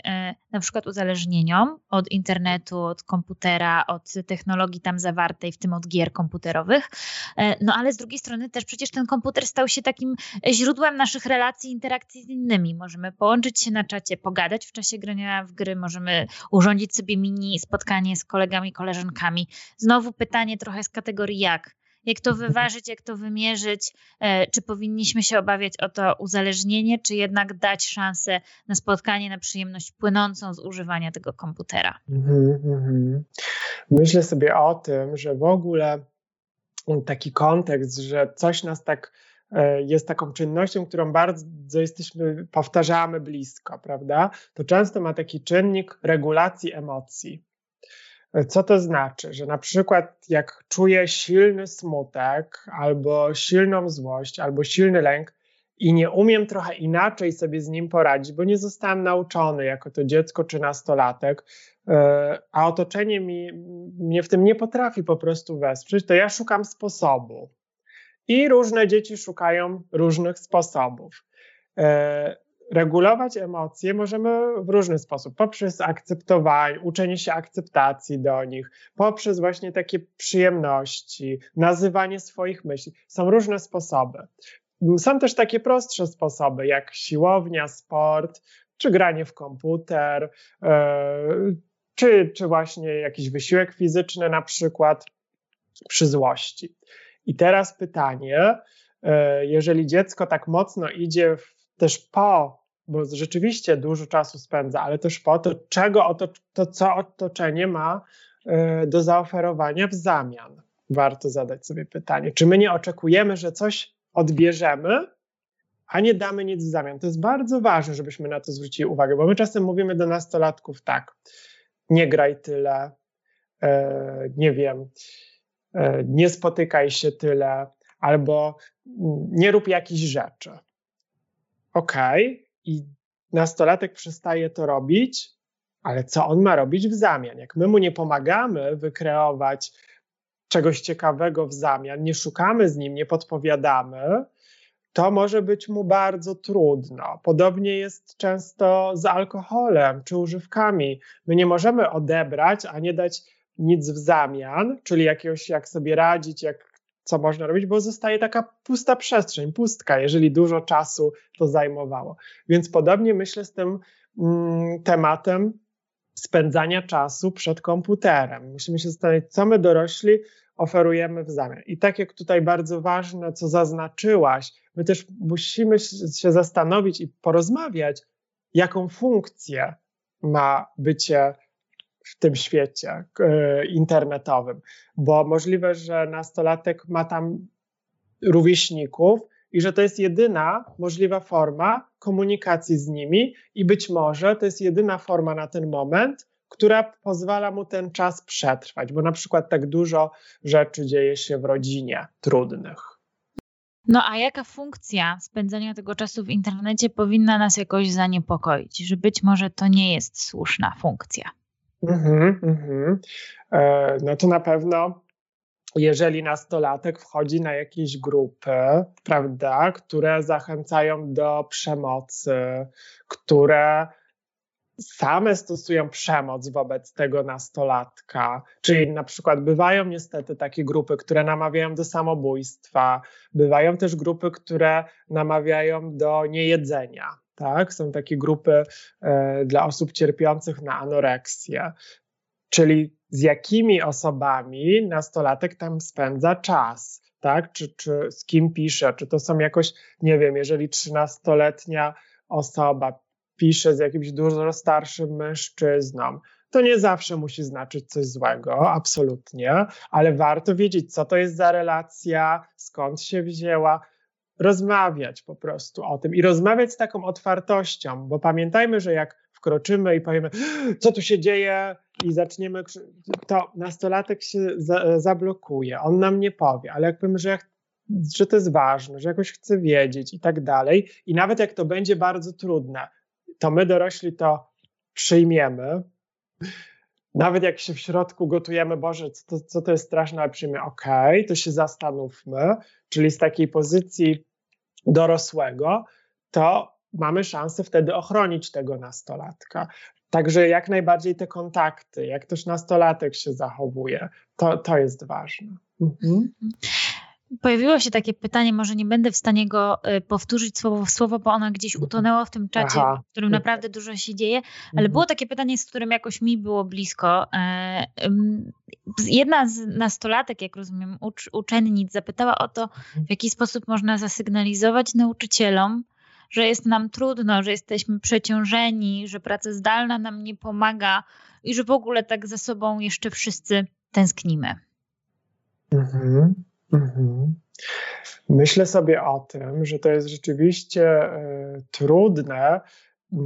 na przykład uzależnieniom od internetu, od komputera, od technologii tam zawartej, w tym od gier komputerowych. E, no ale z drugiej strony też przecież ten komputer stał się takim źródłem naszych relacji, interakcji z innymi. Możemy połączyć się na czacie, pogadać w czasie grania w gry, możemy urządzić sobie mini spotkanie z kolegami, koleżankami. Znowu pytanie trochę z kategorii jak Jak to wyważyć, jak to wymierzyć? E, czy powinniśmy się obawiać o to uzależnienie, czy jednak dać szansę na spotkanie, na przyjemność płynącą z używania tego komputera? Mm -hmm. Myślę sobie o tym, że w ogóle taki kontekst, że coś nas tak e, jest taką czynnością, którą bardzo jesteśmy, powtarzamy blisko, prawda? To często ma taki czynnik regulacji emocji. E, co to znaczy? Że na przykład jak czuję silny smutek, albo silną złość, albo silny lęk i nie umiem trochę inaczej sobie z nim poradzić, bo nie zostałem nauczony jako to dziecko czy nastolatek, e, a otoczenie mi, mnie w tym nie potrafi po prostu wesprzeć, to ja szukam sposobu. I różne dzieci szukają różnych sposobów. Regulować emocje możemy w różny sposób, poprzez akceptowanie, uczenie się akceptacji do nich, poprzez właśnie takie przyjemności, nazywanie swoich myśli. Są różne sposoby. Są też takie prostsze sposoby, jak siłownia, sport, czy granie w komputer, e, czy, czy właśnie jakiś wysiłek fizyczny, na przykład przy złości. I teraz pytanie, e, jeżeli dziecko tak mocno idzie w też po, bo rzeczywiście dużo czasu spędza, ale też po to, czego to, co otoczenie ma e, do zaoferowania w zamian. Warto zadać sobie pytanie, czy my nie oczekujemy, że coś odbierzemy, a nie damy nic w zamian. To jest bardzo ważne, żebyśmy na to zwrócili uwagę, bo my czasem mówimy do nastolatków tak, nie graj tyle, e, nie wiem, e, nie spotykaj się tyle, albo nie rób jakichś rzeczy ok, i nastolatek przestaje to robić, ale co on ma robić w zamian? Jak my mu nie pomagamy wykreować czegoś ciekawego w zamian, nie szukamy z nim, nie podpowiadamy, to może być mu bardzo trudno. Podobnie jest często z alkoholem czy używkami. My nie możemy odebrać, a nie dać nic w zamian, czyli jakiegoś, jak sobie radzić, jak co można robić, bo zostaje taka pusta przestrzeń, pustka, jeżeli dużo czasu to zajmowało. Więc podobnie myślę z tym mm, tematem spędzania czasu przed komputerem. Musimy się zastanowić, co my dorośli oferujemy w zamian. I tak jak tutaj bardzo ważne, co zaznaczyłaś, my też musimy się zastanowić i porozmawiać, jaką funkcję ma bycie w tym świecie e, internetowym, bo możliwe, że nastolatek ma tam rówieśników i że to jest jedyna możliwa forma komunikacji z nimi i być może to jest jedyna forma na ten moment, która pozwala mu ten czas przetrwać, bo na przykład tak dużo rzeczy dzieje się w rodzinie trudnych. No a jaka funkcja spędzania tego czasu w internecie powinna nas jakoś zaniepokoić, że być może to nie jest słuszna funkcja? Mhm, mhm. E, no to na pewno jeżeli nastolatek wchodzi na jakieś grupy, prawda, które zachęcają do przemocy, które same stosują przemoc wobec tego nastolatka, czyli na przykład bywają niestety takie grupy, które namawiają do samobójstwa, bywają też grupy, które namawiają do niejedzenia, tak? Są takie grupy e, dla osób cierpiących na anoreksję. Czyli z jakimi osobami nastolatek tam spędza czas, tak? Czy, czy z kim pisze, czy to są jakoś, nie wiem, jeżeli trzynastoletnia osoba pisze z jakimś dużo starszym mężczyzną, to nie zawsze musi znaczyć coś złego, absolutnie, ale warto wiedzieć, co to jest za relacja, skąd się wzięła, rozmawiać po prostu o tym i rozmawiać z taką otwartością, bo pamiętajmy, że jak wkroczymy i powiemy, co tu się dzieje, i zaczniemy, to nastolatek się za, zablokuje, on nam nie powie, ale jak powiemy, że, ja, że to jest ważne, że jakoś chce wiedzieć i tak dalej, i nawet jak to będzie bardzo trudne, to my dorośli to przyjmiemy. Nawet jak się w środku gotujemy, Boże, co, co to jest straszne, ale przyjmiemy, okej, okay, to się zastanówmy, czyli z takiej pozycji dorosłego, to mamy szansę wtedy ochronić tego nastolatka. Także jak najbardziej te kontakty, jak też nastolatek się zachowuje, to, to jest ważne. Mhm. Pojawiło się takie pytanie, może nie będę w stanie go y, powtórzyć słowo w słowo, bo ono gdzieś utonęło w tym czacie, Aha. w którym naprawdę dużo się dzieje, ale mhm. było takie pytanie, z którym jakoś mi było blisko. E, jedna z nastolatek, jak rozumiem, ucz, uczennic, zapytała o to, mhm. w jaki sposób można zasygnalizować nauczycielom, że jest nam trudno, że jesteśmy przeciążeni, że praca zdalna nam nie pomaga i że w ogóle tak za sobą jeszcze wszyscy tęsknimy. Mhm. Mhm. Myślę sobie o tym, że to jest rzeczywiście y, trudne. Y,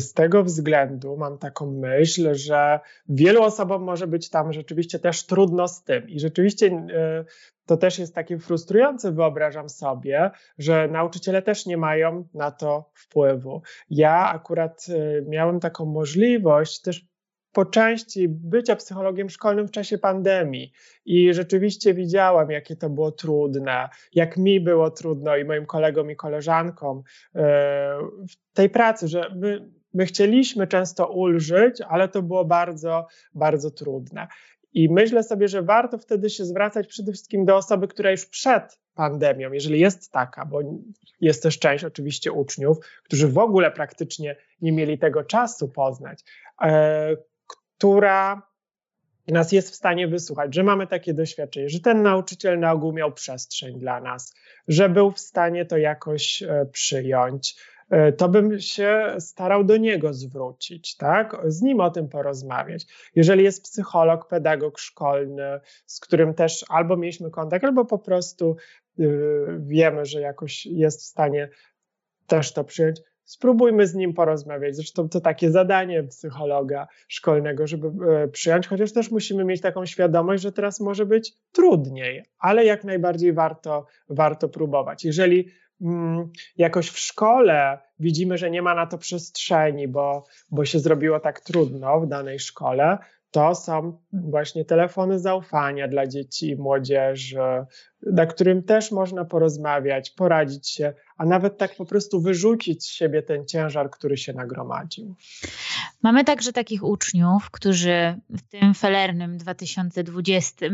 z tego względu mam taką myśl, że wielu osobom może być tam rzeczywiście też trudno z tym. I rzeczywiście y, to też jest takie frustrujące, wyobrażam sobie, że nauczyciele też nie mają na to wpływu. Ja akurat miałem taką możliwość też po części bycia psychologiem szkolnym w czasie pandemii i rzeczywiście widziałam, jakie to było trudne, jak mi było trudno i moim kolegom i koleżankom e, w tej pracy, że my, my chcieliśmy często ulżyć, ale to było bardzo, bardzo trudne. I myślę sobie, że warto wtedy się zwracać przede wszystkim do osoby, która już przed pandemią, jeżeli jest taka, bo jest też część oczywiście uczniów, którzy w ogóle praktycznie nie mieli tego czasu poznać, e, która nas jest w stanie wysłuchać, że mamy takie doświadczenie, że ten nauczyciel na ogół miał przestrzeń dla nas, że był w stanie to jakoś e, przyjąć, e, to bym się starał do niego zwrócić, tak? Z nim o tym porozmawiać. Jeżeli jest psycholog, pedagog szkolny, z którym też albo mieliśmy kontakt, albo po prostu y, wiemy, że jakoś jest w stanie też to przyjąć, spróbujmy z nim porozmawiać. Zresztą to takie zadanie psychologa szkolnego, żeby e, przyjąć, chociaż też musimy mieć taką świadomość, że teraz może być trudniej, ale jak najbardziej warto, warto próbować. Jeżeli mm, jakoś w szkole widzimy, że nie ma na to przestrzeni, bo, bo się zrobiło tak trudno w danej szkole, to są właśnie telefony zaufania dla dzieci i młodzieży, na którym też można porozmawiać, poradzić się, a nawet tak po prostu wyrzucić z siebie ten ciężar, który się nagromadził. Mamy także takich uczniów, którzy w tym felernym 2020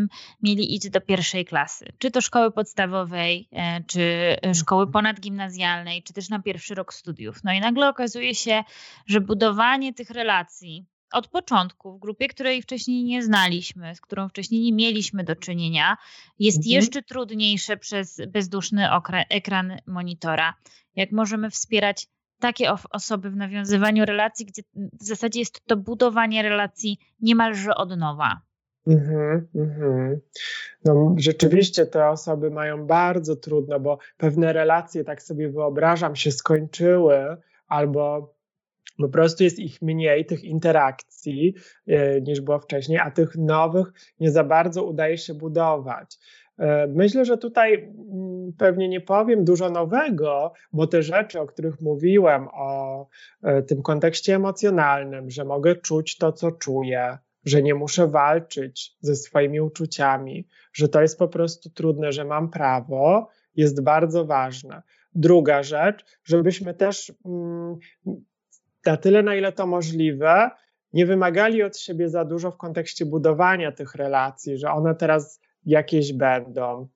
mieli iść do pierwszej klasy, czy to szkoły podstawowej, e, czy szkoły ponadgimnazjalnej, czy też na pierwszy rok studiów. No i nagle okazuje się, że budowanie tych relacji od początku w grupie, której wcześniej nie znaliśmy, z którą wcześniej nie mieliśmy do czynienia, jest mhm. jeszcze trudniejsze przez bezduszny ekran monitora. Jak możemy wspierać takie osoby w nawiązywaniu relacji, gdzie w zasadzie jest to budowanie relacji niemalże od nowa. Mhm, mhm. No, rzeczywiście te osoby mają bardzo trudno, bo pewne relacje, tak sobie wyobrażam, się skończyły albo po prostu jest ich mniej, tych interakcji e, niż było wcześniej, a tych nowych nie za bardzo udaje się budować. E, myślę, że tutaj mm, pewnie nie powiem dużo nowego, bo te rzeczy, o których mówiłem, o e, tym kontekście emocjonalnym, że mogę czuć to, co czuję, że nie muszę walczyć ze swoimi uczuciami, że to jest po prostu trudne, że mam prawo, jest bardzo ważne. Druga rzecz, żebyśmy też mm, na tyle, na ile to możliwe, nie wymagali od siebie za dużo w kontekście budowania tych relacji, że one teraz jakieś będą,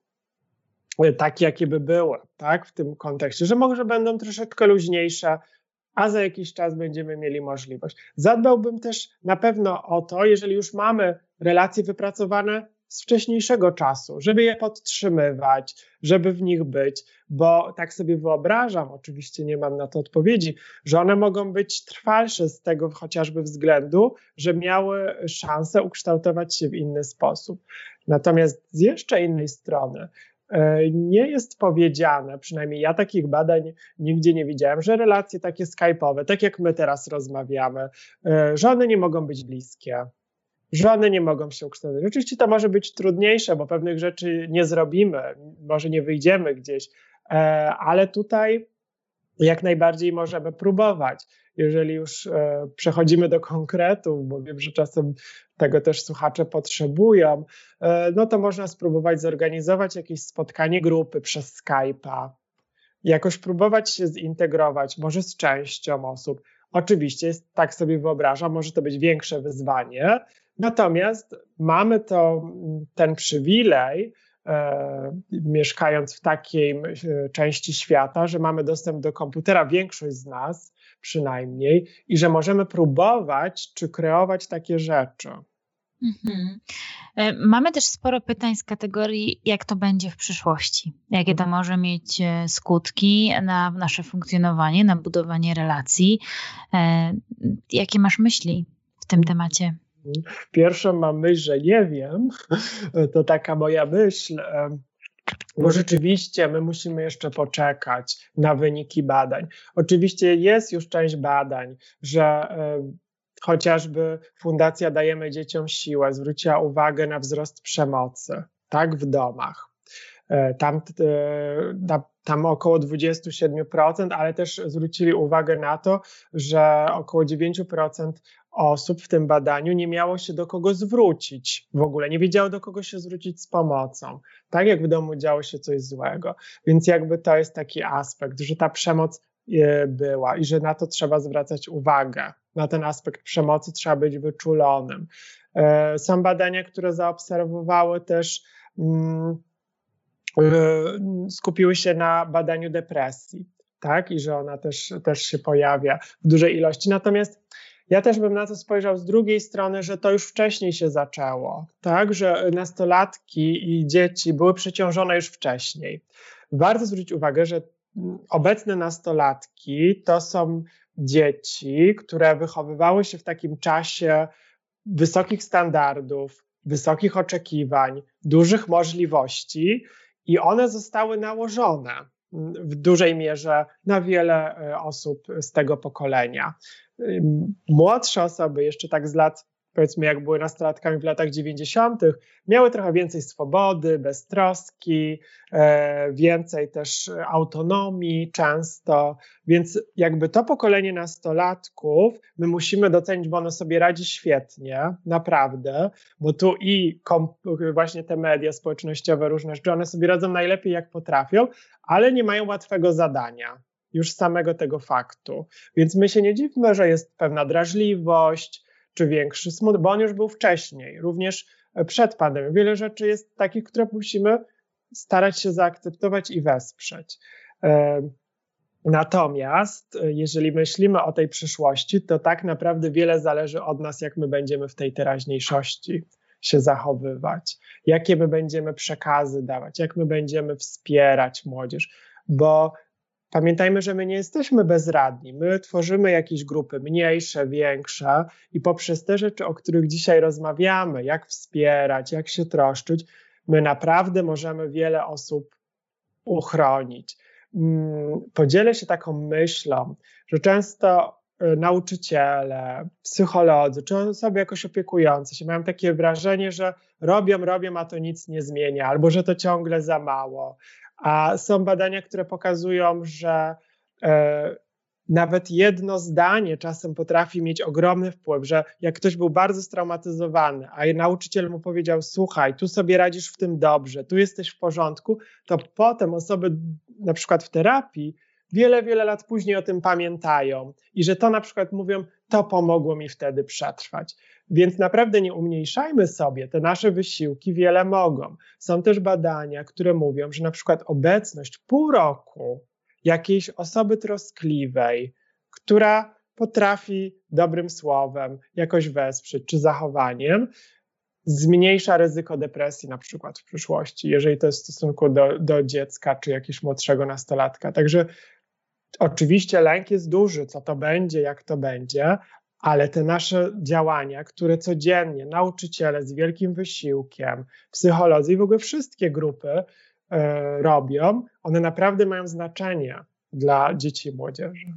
takie, jakie by były, tak, w tym kontekście, że może będą troszeczkę luźniejsze, a za jakiś czas będziemy mieli możliwość. Zadbałbym też na pewno o to, jeżeli już mamy relacje wypracowane, z wcześniejszego czasu, żeby je podtrzymywać, żeby w nich być, bo tak sobie wyobrażam, oczywiście nie mam na to odpowiedzi, że one mogą być trwalsze z tego chociażby względu, że miały szansę ukształtować się w inny sposób. Natomiast z jeszcze innej strony, e, nie jest powiedziane, przynajmniej ja takich badań nigdzie nie widziałem, że relacje takie skype'owe, tak jak my teraz rozmawiamy, e, że one nie mogą być bliskie żony nie mogą się ukształtować. Oczywiście to może być trudniejsze, bo pewnych rzeczy nie zrobimy, może nie wyjdziemy gdzieś, e, ale tutaj jak najbardziej możemy próbować. Jeżeli już e, przechodzimy do konkretów, bo wiem, że czasem tego też słuchacze potrzebują, e, no to można spróbować zorganizować jakieś spotkanie grupy przez Skype'a, jakoś próbować się zintegrować, może z częścią osób. Oczywiście, tak sobie wyobrażam, może to być większe wyzwanie, Natomiast mamy to, ten przywilej, e, mieszkając w takiej e, części świata, że mamy dostęp do komputera, większość z nas przynajmniej, i że możemy próbować czy kreować takie rzeczy. Mhm. E, mamy też sporo pytań z kategorii, jak to będzie w przyszłości, jakie to może mieć e, skutki na nasze funkcjonowanie, na budowanie relacji. E, jakie masz myśli w tym temacie? Pierwszą mam myśl, że nie wiem. To taka moja myśl. Bo rzeczywiście my musimy jeszcze poczekać na wyniki badań. Oczywiście jest już część badań, że chociażby Fundacja Dajemy Dzieciom Siłę zwróciła uwagę na wzrost przemocy, tak, w domach. E, tam, e, tam około 27%, ale też zwrócili uwagę na to, że około 9% osób w tym badaniu nie miało się do kogo zwrócić w ogóle, nie wiedziało do kogo się zwrócić z pomocą, tak jak w domu działo się coś złego. Więc jakby to jest taki aspekt, że ta przemoc była i że na to trzeba zwracać uwagę na ten aspekt przemocy trzeba być wyczulonym. E, są badania, które zaobserwowały też, mm, e, skupiły się na badaniu depresji, tak, i że ona też, też się pojawia w dużej ilości. Natomiast ja też bym na to spojrzał z drugiej strony, że to już wcześniej się zaczęło, tak, że nastolatki i dzieci były przeciążone już wcześniej. Warto zwrócić uwagę, że obecne nastolatki to są dzieci, które wychowywały się w takim czasie wysokich standardów, wysokich oczekiwań, dużych możliwości i one zostały nałożone w dużej mierze na wiele e, osób z tego pokolenia. Młodsze osoby, jeszcze tak z lat powiedzmy jak były nastolatkami w latach 90., miały trochę więcej swobody, beztroski, e, więcej też autonomii często, więc jakby to pokolenie nastolatków my musimy docenić, bo ono sobie radzi świetnie, naprawdę, bo tu i właśnie te media społecznościowe różne rzeczy, one sobie radzą najlepiej jak potrafią, ale nie mają łatwego zadania już samego tego faktu. Więc my się nie dziwmy, że jest pewna drażliwość, czy większy smut, bo on już był wcześniej, również e, przed pandemią. Wiele rzeczy jest takich, które musimy starać się zaakceptować i wesprzeć. E, natomiast e, jeżeli myślimy o tej przyszłości, to tak naprawdę wiele zależy od nas, jak my będziemy w tej teraźniejszości się zachowywać, jakie my będziemy przekazy dawać, jak my będziemy wspierać młodzież, bo Pamiętajmy, że my nie jesteśmy bezradni. My tworzymy jakieś grupy mniejsze, większe i poprzez te rzeczy, o których dzisiaj rozmawiamy, jak wspierać, jak się troszczyć, my naprawdę możemy wiele osób uchronić. Mm, podzielę się taką myślą, że często y, nauczyciele, psycholodzy, czy osoby jakoś opiekujące się mają takie wrażenie, że robią, robią, a to nic nie zmienia, albo że to ciągle za mało, a są badania, które pokazują, że e, nawet jedno zdanie czasem potrafi mieć ogromny wpływ, że jak ktoś był bardzo straumatyzowany, a nauczyciel mu powiedział: Słuchaj, tu sobie radzisz w tym dobrze, tu jesteś w porządku, to potem osoby, na przykład w terapii, wiele, wiele lat później o tym pamiętają i że to na przykład mówią: To pomogło mi wtedy przetrwać. Więc naprawdę nie umniejszajmy sobie, te nasze wysiłki wiele mogą. Są też badania, które mówią, że na przykład obecność pół roku jakiejś osoby troskliwej, która potrafi dobrym słowem jakoś wesprzeć czy zachowaniem, zmniejsza ryzyko depresji na przykład w przyszłości, jeżeli to jest w stosunku do, do dziecka czy jakiegoś młodszego nastolatka. Także oczywiście lęk jest duży, co to będzie, jak to będzie, ale te nasze działania, które codziennie nauczyciele z wielkim wysiłkiem, psycholodzy i w ogóle wszystkie grupy e, robią, one naprawdę mają znaczenie dla dzieci i młodzieży.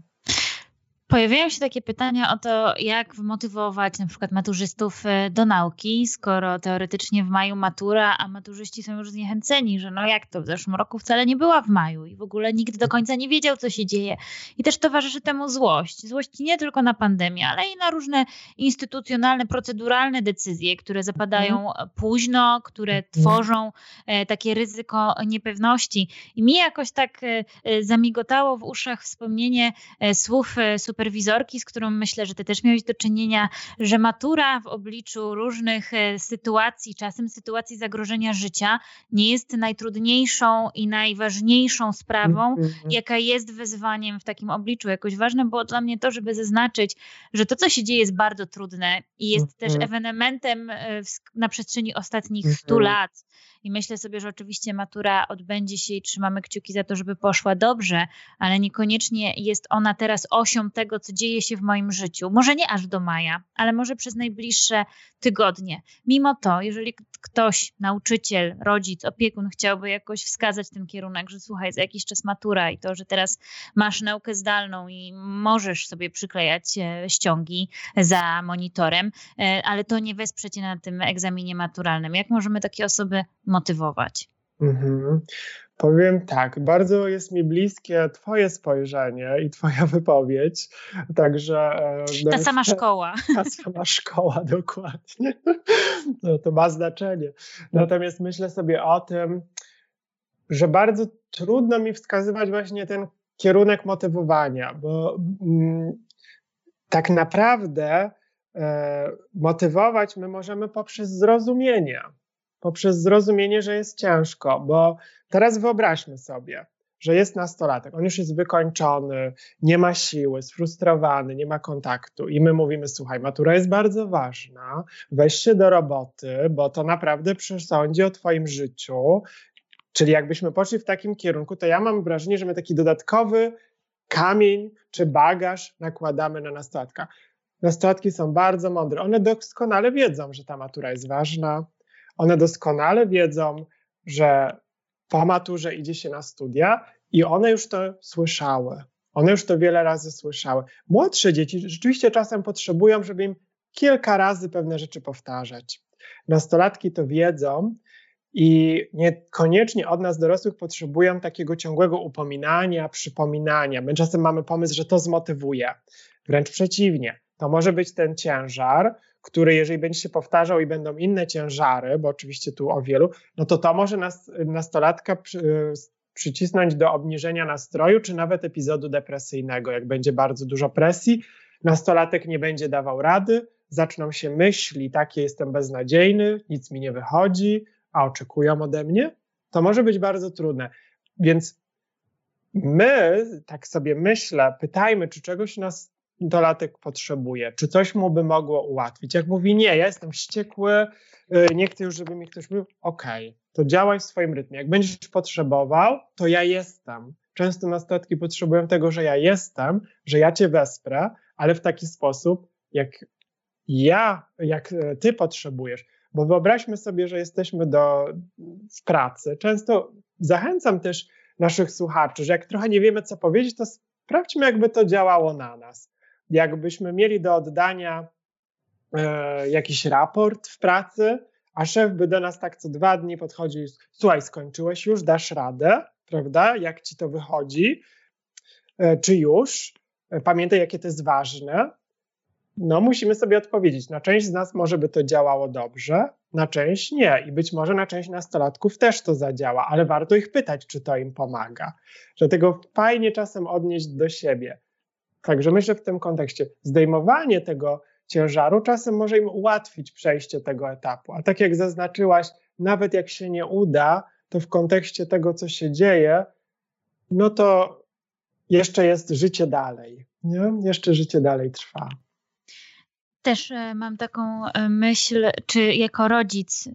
Pojawiają się takie pytania o to, jak wmotywować na przykład maturzystów e, do nauki, skoro teoretycznie w maju matura, a maturzyści są już zniechęceni, że no jak to w zeszłym roku wcale nie była w maju i w ogóle nikt do końca nie wiedział, co się dzieje. I też towarzyszy temu złość. Złość nie tylko na pandemię, ale i na różne instytucjonalne, proceduralne decyzje, które zapadają mhm. późno, które mhm. tworzą e, takie ryzyko niepewności. I mi jakoś tak e, zamigotało w uszach wspomnienie słów super superwizorki, z którą myślę, że ty też miałeś do czynienia, że matura w obliczu różnych e, sytuacji, czasem sytuacji zagrożenia życia, nie jest najtrudniejszą i najważniejszą sprawą, -hmm. jaka jest wyzwaniem w takim obliczu. Jakoś ważne było dla mnie to, żeby zaznaczyć, że to, co się dzieje, jest bardzo trudne i jest -hmm. też mhm. ewenementem e, na przestrzeni ostatnich mm -hmm. 100 lat i myślę sobie, że oczywiście matura odbędzie się i trzymamy kciuki za to, żeby poszła dobrze, ale niekoniecznie jest ona teraz osią tego, co dzieje się w moim życiu. Może nie aż do maja, ale może przez najbliższe tygodnie. Mimo to, jeżeli ktoś, nauczyciel, rodzic, opiekun chciałby jakoś wskazać ten kierunek, że słuchaj, za jakiś czas matura i to, że teraz masz naukę zdalną i możesz sobie przyklejać e, ściągi za monitorem, e, ale to nie wesprze cię na tym egzaminie maturalnym. Jak możemy takie osoby motywować? Mhm. Powiem tak, bardzo jest mi bliskie Twoje spojrzenie i Twoja wypowiedź, także. E, ta sama szkoła. Ta sama szkoła, dokładnie. No, to ma znaczenie. Natomiast myślę sobie o tym, że bardzo trudno mi wskazywać właśnie ten kierunek motywowania, bo mm, tak naprawdę e, motywować my możemy poprzez zrozumienie poprzez zrozumienie, że jest ciężko, bo teraz wyobraźmy sobie, że jest nastolatek, on już jest wykończony, nie ma siły, sfrustrowany, nie ma kontaktu i my mówimy, słuchaj, matura jest bardzo ważna, weź się do roboty, bo to naprawdę przesądzi o twoim życiu, czyli jakbyśmy poszli w takim kierunku, to ja mam wrażenie, że my taki dodatkowy kamień czy bagaż nakładamy na nastolatka. Nastolatki są bardzo mądre, one doskonale wiedzą, że ta matura jest ważna, one doskonale wiedzą, że po maturze idzie się na studia i one już to słyszały. One już to wiele razy słyszały. Młodsze dzieci rzeczywiście czasem potrzebują, żeby im kilka razy pewne rzeczy powtarzać. Nastolatki to wiedzą i niekoniecznie od nas dorosłych potrzebują takiego ciągłego upominania, przypominania. My czasem mamy pomysł, że to zmotywuje. Wręcz przeciwnie. To może być ten ciężar, który jeżeli będzie się powtarzał i będą inne ciężary, bo oczywiście tu o wielu, no to to może nas, nastolatka przy, przycisnąć do obniżenia nastroju, czy nawet epizodu depresyjnego. Jak będzie bardzo dużo presji, nastolatek nie będzie dawał rady, zaczną się myśli takie jestem beznadziejny, nic mi nie wychodzi, a oczekują ode mnie, to może być bardzo trudne. Więc my, tak sobie myślę, pytajmy, czy czegoś nas dolatek potrzebuje, czy coś mu by mogło ułatwić. Jak mówi, nie, ja jestem wściekły, y, nie chcę już, żeby mi ktoś mówił, okej, okay, to działaj w swoim rytmie. Jak będziesz potrzebował, to ja jestem. Często nastolatki potrzebują tego, że ja jestem, że ja cię wesprę, ale w taki sposób, jak ja, jak e, ty potrzebujesz. Bo wyobraźmy sobie, że jesteśmy do, w pracy. Często zachęcam też naszych słuchaczy, że jak trochę nie wiemy, co powiedzieć, to sprawdźmy, jakby to działało na nas jakbyśmy mieli do oddania e, jakiś raport w pracy, a szef by do nas tak co dwa dni podchodził, słuchaj, skończyłeś już, dasz radę, prawda, jak ci to wychodzi, e, czy już, e, pamiętaj, jakie to jest ważne. No, musimy sobie odpowiedzieć. Na część z nas może by to działało dobrze, na część nie. I być może na część nastolatków też to zadziała, ale warto ich pytać, czy to im pomaga. Dlatego fajnie czasem odnieść do siebie. Także myślę w tym kontekście zdejmowanie tego ciężaru czasem może im ułatwić przejście tego etapu. A tak jak zaznaczyłaś, nawet jak się nie uda, to w kontekście tego, co się dzieje, no to jeszcze jest życie dalej. Nie? Jeszcze życie dalej trwa. Też e, mam taką e, myśl, czy jako rodzic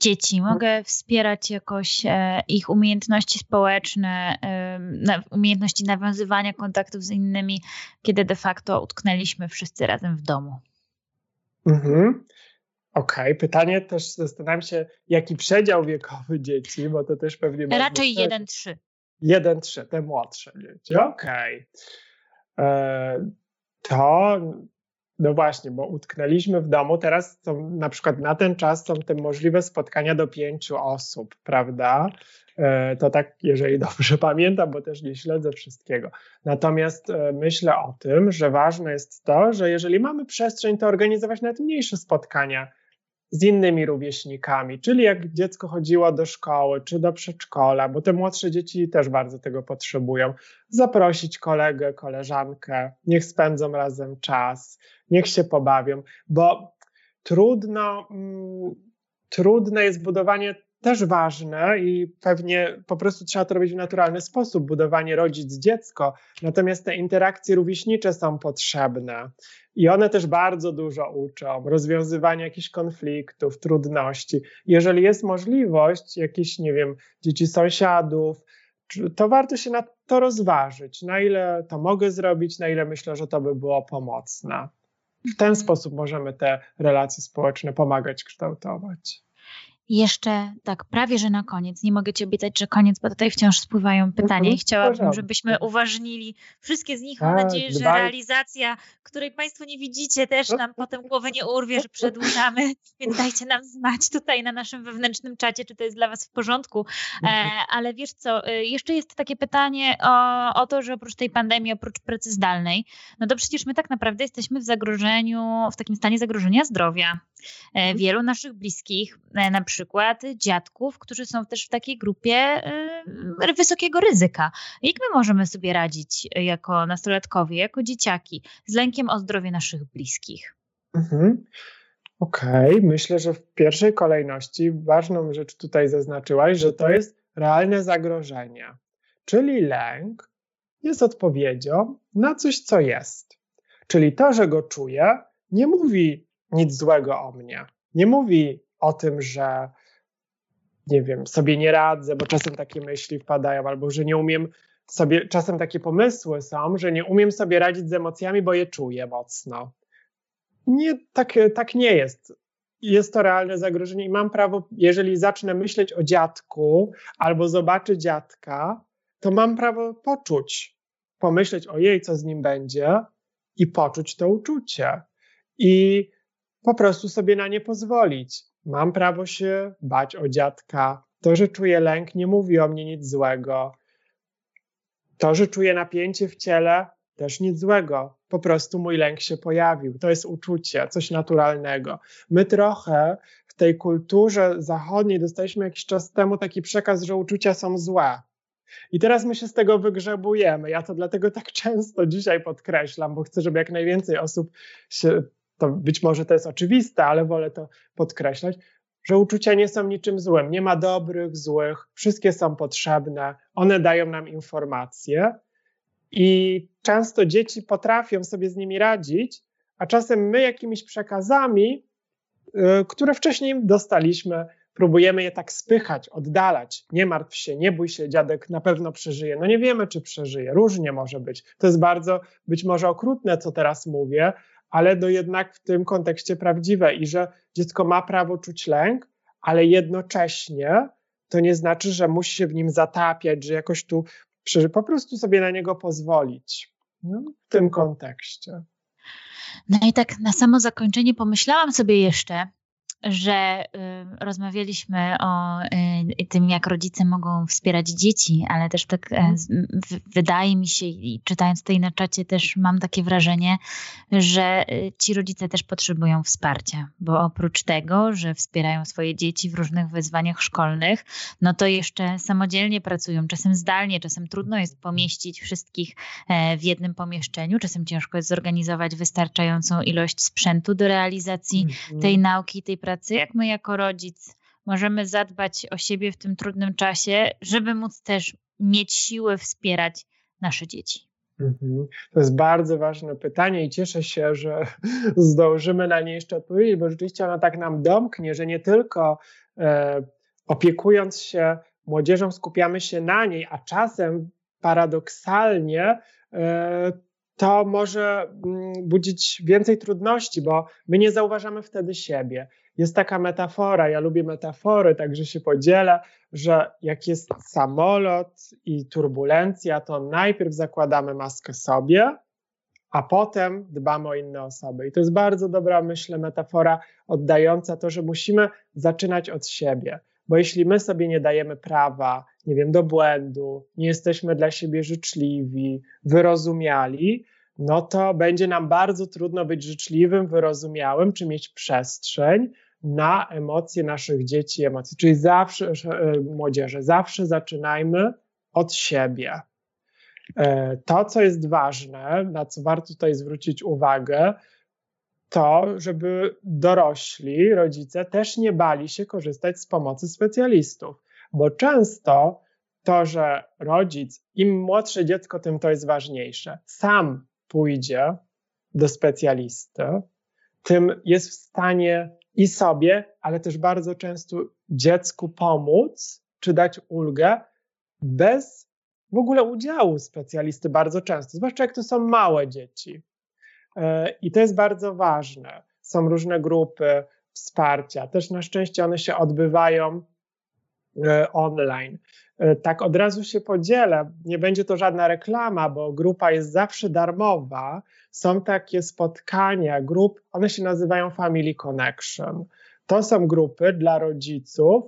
dzieci mogę wspierać jakoś e, ich umiejętności społeczne, umiejętności nawiązywania kontaktów z innymi, kiedy de facto utknęliśmy wszyscy razem w domu. Mhm. Okej, okay. pytanie też zastanawiam się, jaki przedział wiekowy dzieci, bo to też pewnie. Raczej 1-3. 1-3, te młodsze dzieci. Okej. Okay. To no właśnie, bo utknęliśmy w domu. Teraz są, na przykład na ten czas są te możliwe spotkania do pięciu osób, prawda? E, to tak, jeżeli dobrze pamiętam, bo też nie śledzę wszystkiego. Natomiast e, myślę o tym, że ważne jest to, że jeżeli mamy przestrzeń, to organizować nawet mniejsze spotkania z innymi rówieśnikami, czyli jak dziecko chodziło do szkoły czy do przedszkola, bo te młodsze dzieci też bardzo tego potrzebują, zaprosić kolegę, koleżankę, niech spędzą razem czas, niech się pobawią, bo trudno, mm, trudne jest budowanie też ważne i pewnie po prostu trzeba to robić w naturalny sposób, budowanie rodzic-dziecko. Natomiast te interakcje rówieśnicze są potrzebne i one też bardzo dużo uczą, rozwiązywania jakichś konfliktów, trudności. Jeżeli jest możliwość, jakieś, nie wiem, dzieci sąsiadów, to warto się na to rozważyć, na ile to mogę zrobić, na ile myślę, że to by było pomocne. W ten mhm. sposób możemy te relacje społeczne pomagać kształtować jeszcze tak prawie, że na koniec, nie mogę Ci obiecać, że koniec, bo tutaj wciąż spływają pytania i chciałabym, żebyśmy uważnili wszystkie z nich. Mam tak, nadzieję, że realizacja, której Państwo nie widzicie, też nam potem głowę nie urwie, że przedłużamy, więc dajcie nam znać tutaj na naszym wewnętrznym czacie, czy to jest dla Was w porządku. E, ale wiesz co, e, jeszcze jest takie pytanie o, o to, że oprócz tej pandemii, oprócz pracy zdalnej, no to przecież my tak naprawdę jesteśmy w zagrożeniu, w takim stanie zagrożenia zdrowia. E, mhm. Wielu naszych bliskich, na przykład dziadków, którzy są też w takiej grupie e, wysokiego ryzyka. Jak my możemy sobie radzić jako nastolatkowie, jako dzieciaki z lękiem o zdrowie naszych bliskich? Mhm. Okej, okay. myślę, że w pierwszej kolejności ważną rzecz tutaj zaznaczyłaś, że to jest realne zagrożenie, czyli lęk jest odpowiedzią na coś, co jest. Czyli to, że go czuję, nie mówi nic złego o mnie. Nie mówi o tym, że nie wiem, sobie nie radzę, bo czasem takie myśli wpadają, albo że nie umiem sobie, czasem takie pomysły są, że nie umiem sobie radzić z emocjami, bo je czuję mocno. Nie, tak, tak nie jest. Jest to realne zagrożenie i mam prawo, jeżeli zacznę myśleć o dziadku albo zobaczę dziadka, to mam prawo poczuć, pomyśleć o jej, co z nim będzie i poczuć to uczucie. I po prostu sobie na nie pozwolić. Mam prawo się bać o dziadka. To, że czuję lęk, nie mówi o mnie nic złego. To, że czuję napięcie w ciele, też nic złego. Po prostu mój lęk się pojawił. To jest uczucie, coś naturalnego. My trochę w tej kulturze zachodniej dostaliśmy jakiś czas temu taki przekaz, że uczucia są złe. I teraz my się z tego wygrzebujemy. Ja to dlatego tak często dzisiaj podkreślam, bo chcę, żeby jak najwięcej osób się to być może to jest oczywiste, ale wolę to podkreślać, że uczucia nie są niczym złym. Nie ma dobrych, złych, wszystkie są potrzebne, one dają nam informacje i często dzieci potrafią sobie z nimi radzić, a czasem my jakimiś przekazami, yy, które wcześniej dostaliśmy, próbujemy je tak spychać, oddalać. Nie martw się, nie bój się, dziadek na pewno przeżyje. No nie wiemy, czy przeżyje, różnie może być. To jest bardzo być może okrutne, co teraz mówię, ale no jednak w tym kontekście prawdziwe i że dziecko ma prawo czuć lęk, ale jednocześnie to nie znaczy, że musi się w nim zatapiać, że jakoś tu po prostu sobie na niego pozwolić. No, w tym kontekście. No i tak na samo zakończenie pomyślałam sobie jeszcze, że y, rozmawialiśmy o y, tym, jak rodzice mogą wspierać dzieci, ale też tak y, wydaje mi się, i czytając tutaj na czacie, też mam takie wrażenie, że y, ci rodzice też potrzebują wsparcia, bo oprócz tego, że wspierają swoje dzieci w różnych wyzwaniach szkolnych, no to jeszcze samodzielnie pracują, czasem zdalnie, czasem trudno jest pomieścić wszystkich e, w jednym pomieszczeniu, czasem ciężko jest zorganizować wystarczającą ilość sprzętu do realizacji mhm. tej nauki, tej pracy pracy, jak my jako rodzic możemy zadbać o siebie w tym trudnym czasie, żeby móc też mieć siłę wspierać nasze dzieci? Mhm. To jest bardzo ważne pytanie i cieszę się, że zdążymy na nie jeszcze odpowiedzieć, bo rzeczywiście ona tak nam domknie, że nie tylko e, opiekując się młodzieżą skupiamy się na niej, a czasem paradoksalnie e, to może mm, budzić więcej trudności, bo my nie zauważamy wtedy siebie. Jest taka metafora, ja lubię metafory, także się podzielę, że jak jest samolot i turbulencja, to najpierw zakładamy maskę sobie, a potem dbamy o inne osoby. I to jest bardzo dobra, myślę, metafora oddająca to, że musimy zaczynać od siebie. Bo jeśli my sobie nie dajemy prawa, nie wiem, do błędu, nie jesteśmy dla siebie życzliwi, wyrozumiali, no to będzie nam bardzo trudno być życzliwym, wyrozumiałym, czy mieć przestrzeń na emocje naszych dzieci, emocji, czyli zawsze, e, młodzieży, zawsze zaczynajmy od siebie. E, to, co jest ważne, na co warto tutaj zwrócić uwagę, to, żeby dorośli, rodzice też nie bali się korzystać z pomocy specjalistów, bo często to, że rodzic, im młodsze dziecko, tym to jest ważniejsze, sam pójdzie do specjalisty, tym jest w stanie i sobie, ale też bardzo często dziecku pomóc, czy dać ulgę bez w ogóle udziału specjalisty bardzo często, zwłaszcza jak to są małe dzieci. E, I to jest bardzo ważne. Są różne grupy wsparcia, też na szczęście one się odbywają online. E, tak od razu się podzielę, nie będzie to żadna reklama, bo grupa jest zawsze darmowa. Są takie spotkania grup, one się nazywają Family Connection. To są grupy dla rodziców,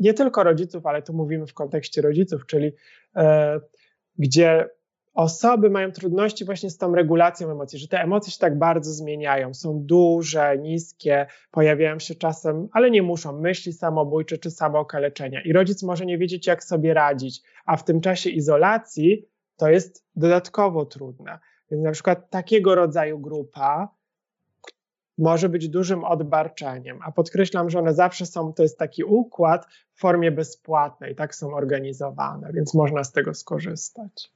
nie tylko rodziców, ale tu mówimy w kontekście rodziców, czyli e, gdzie osoby mają trudności właśnie z tą regulacją emocji, że te emocje się tak bardzo zmieniają, są duże, niskie, pojawiają się czasem, ale nie muszą, myśli samobójcze czy samookaleczenia. I rodzic może nie wiedzieć, jak sobie radzić, a w tym czasie izolacji to jest dodatkowo trudne. Więc na przykład takiego rodzaju grupa może być dużym odbarczeniem, a podkreślam, że one zawsze są, to jest taki układ w formie bezpłatnej, tak są organizowane, więc można z tego skorzystać.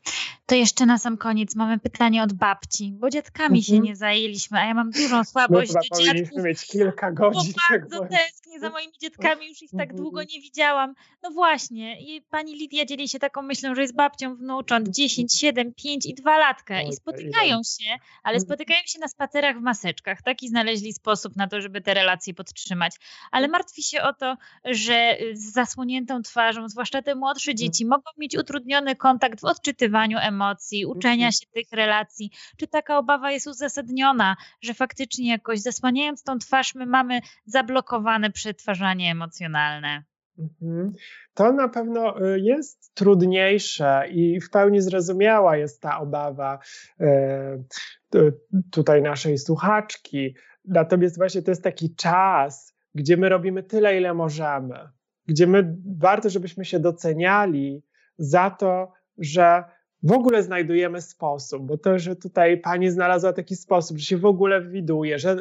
To jeszcze na sam koniec mamy pytanie od babci, bo dziadkami mhm. się nie zajęliśmy, a ja mam dużą słabość My do dziadków. mieć kilka godzin. Bo bardzo tak tęsknię za moimi dziadkami, już ich tak mhm. długo nie widziałam. No właśnie, i pani Lidia dzieli się taką myślą, że jest babcią wnucząt 10, 7, 5 i 2 latka i spotykają się, ale mhm. spotykają się na spacerach w maseczkach. Taki znaleźli sposób na to, żeby te relacje podtrzymać. Ale martwi się o to, że z zasłoniętą twarzą, zwłaszcza te młodsze dzieci, mogą mieć utrudniony kontakt w odczytywaniu emocji, uczenia mhm. się tych relacji. Czy taka obawa jest uzasadniona, że faktycznie jakoś zasłaniając tą twarz, my mamy zablokowane przetwarzanie emocjonalne? Mhm. To na pewno y, jest trudniejsze i w pełni zrozumiała jest ta obawa y, tutaj naszej słuchaczki. Natomiast właśnie to jest taki czas, gdzie my robimy tyle, ile możemy, gdzie my warto, żebyśmy się doceniali za to, że w ogóle znajdujemy sposób, bo to, że tutaj pani znalazła taki sposób, że się w ogóle widuje, że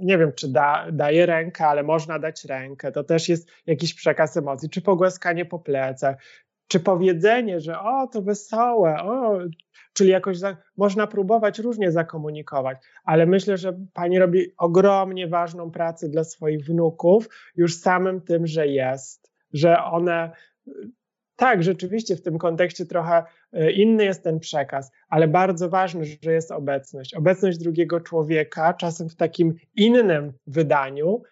nie wiem, czy da, daje rękę, ale można dać rękę, to też jest jakiś przekaz emocji, czy pogłaskanie po plecach, czy powiedzenie, że o, to wesołe, o, czyli jakoś za, można próbować różnie zakomunikować, ale myślę, że pani robi ogromnie ważną pracę dla swoich wnuków już samym tym, że jest, że one tak, rzeczywiście w tym kontekście trochę inny jest ten przekaz, ale bardzo ważny, że jest obecność. Obecność drugiego człowieka, czasem w takim innym wydaniu,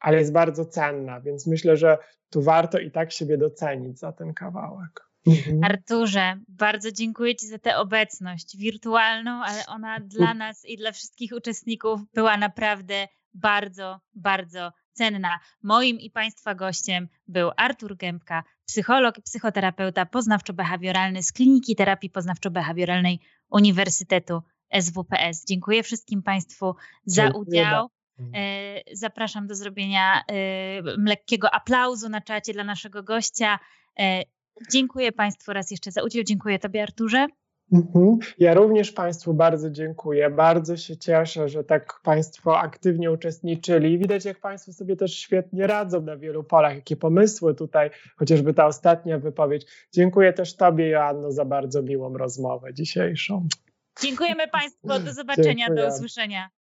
ale jest bardzo cenna, więc myślę, że tu warto i tak siebie docenić za ten kawałek. Mhm. Arturze, bardzo dziękuję Ci za tę obecność wirtualną, ale ona dla nas i dla wszystkich uczestników była naprawdę bardzo, bardzo cenna. Moim i Państwa gościem był Artur Gębka, psycholog i psychoterapeuta poznawczo-behawioralny z Kliniki Terapii Poznawczo-Behawioralnej Uniwersytetu SWPS. Dziękuję wszystkim Państwu za Dziękuję udział. E, zapraszam do zrobienia e, lekkiego aplauzu na czacie dla naszego gościa. E, dziękuję Państwu raz jeszcze za udział. Dziękuję Tobie, Arturze. Mhm. Ja również Państwu bardzo dziękuję. Bardzo się cieszę, że tak Państwo aktywnie uczestniczyli. Widać, jak Państwo sobie też świetnie radzą na wielu polach, jakie pomysły tutaj, chociażby ta ostatnia wypowiedź. Dziękuję też Tobie, Joanno, za bardzo miłą rozmowę dzisiejszą. Dziękujemy Państwu. Do zobaczenia, Dziękuję. do usłyszenia.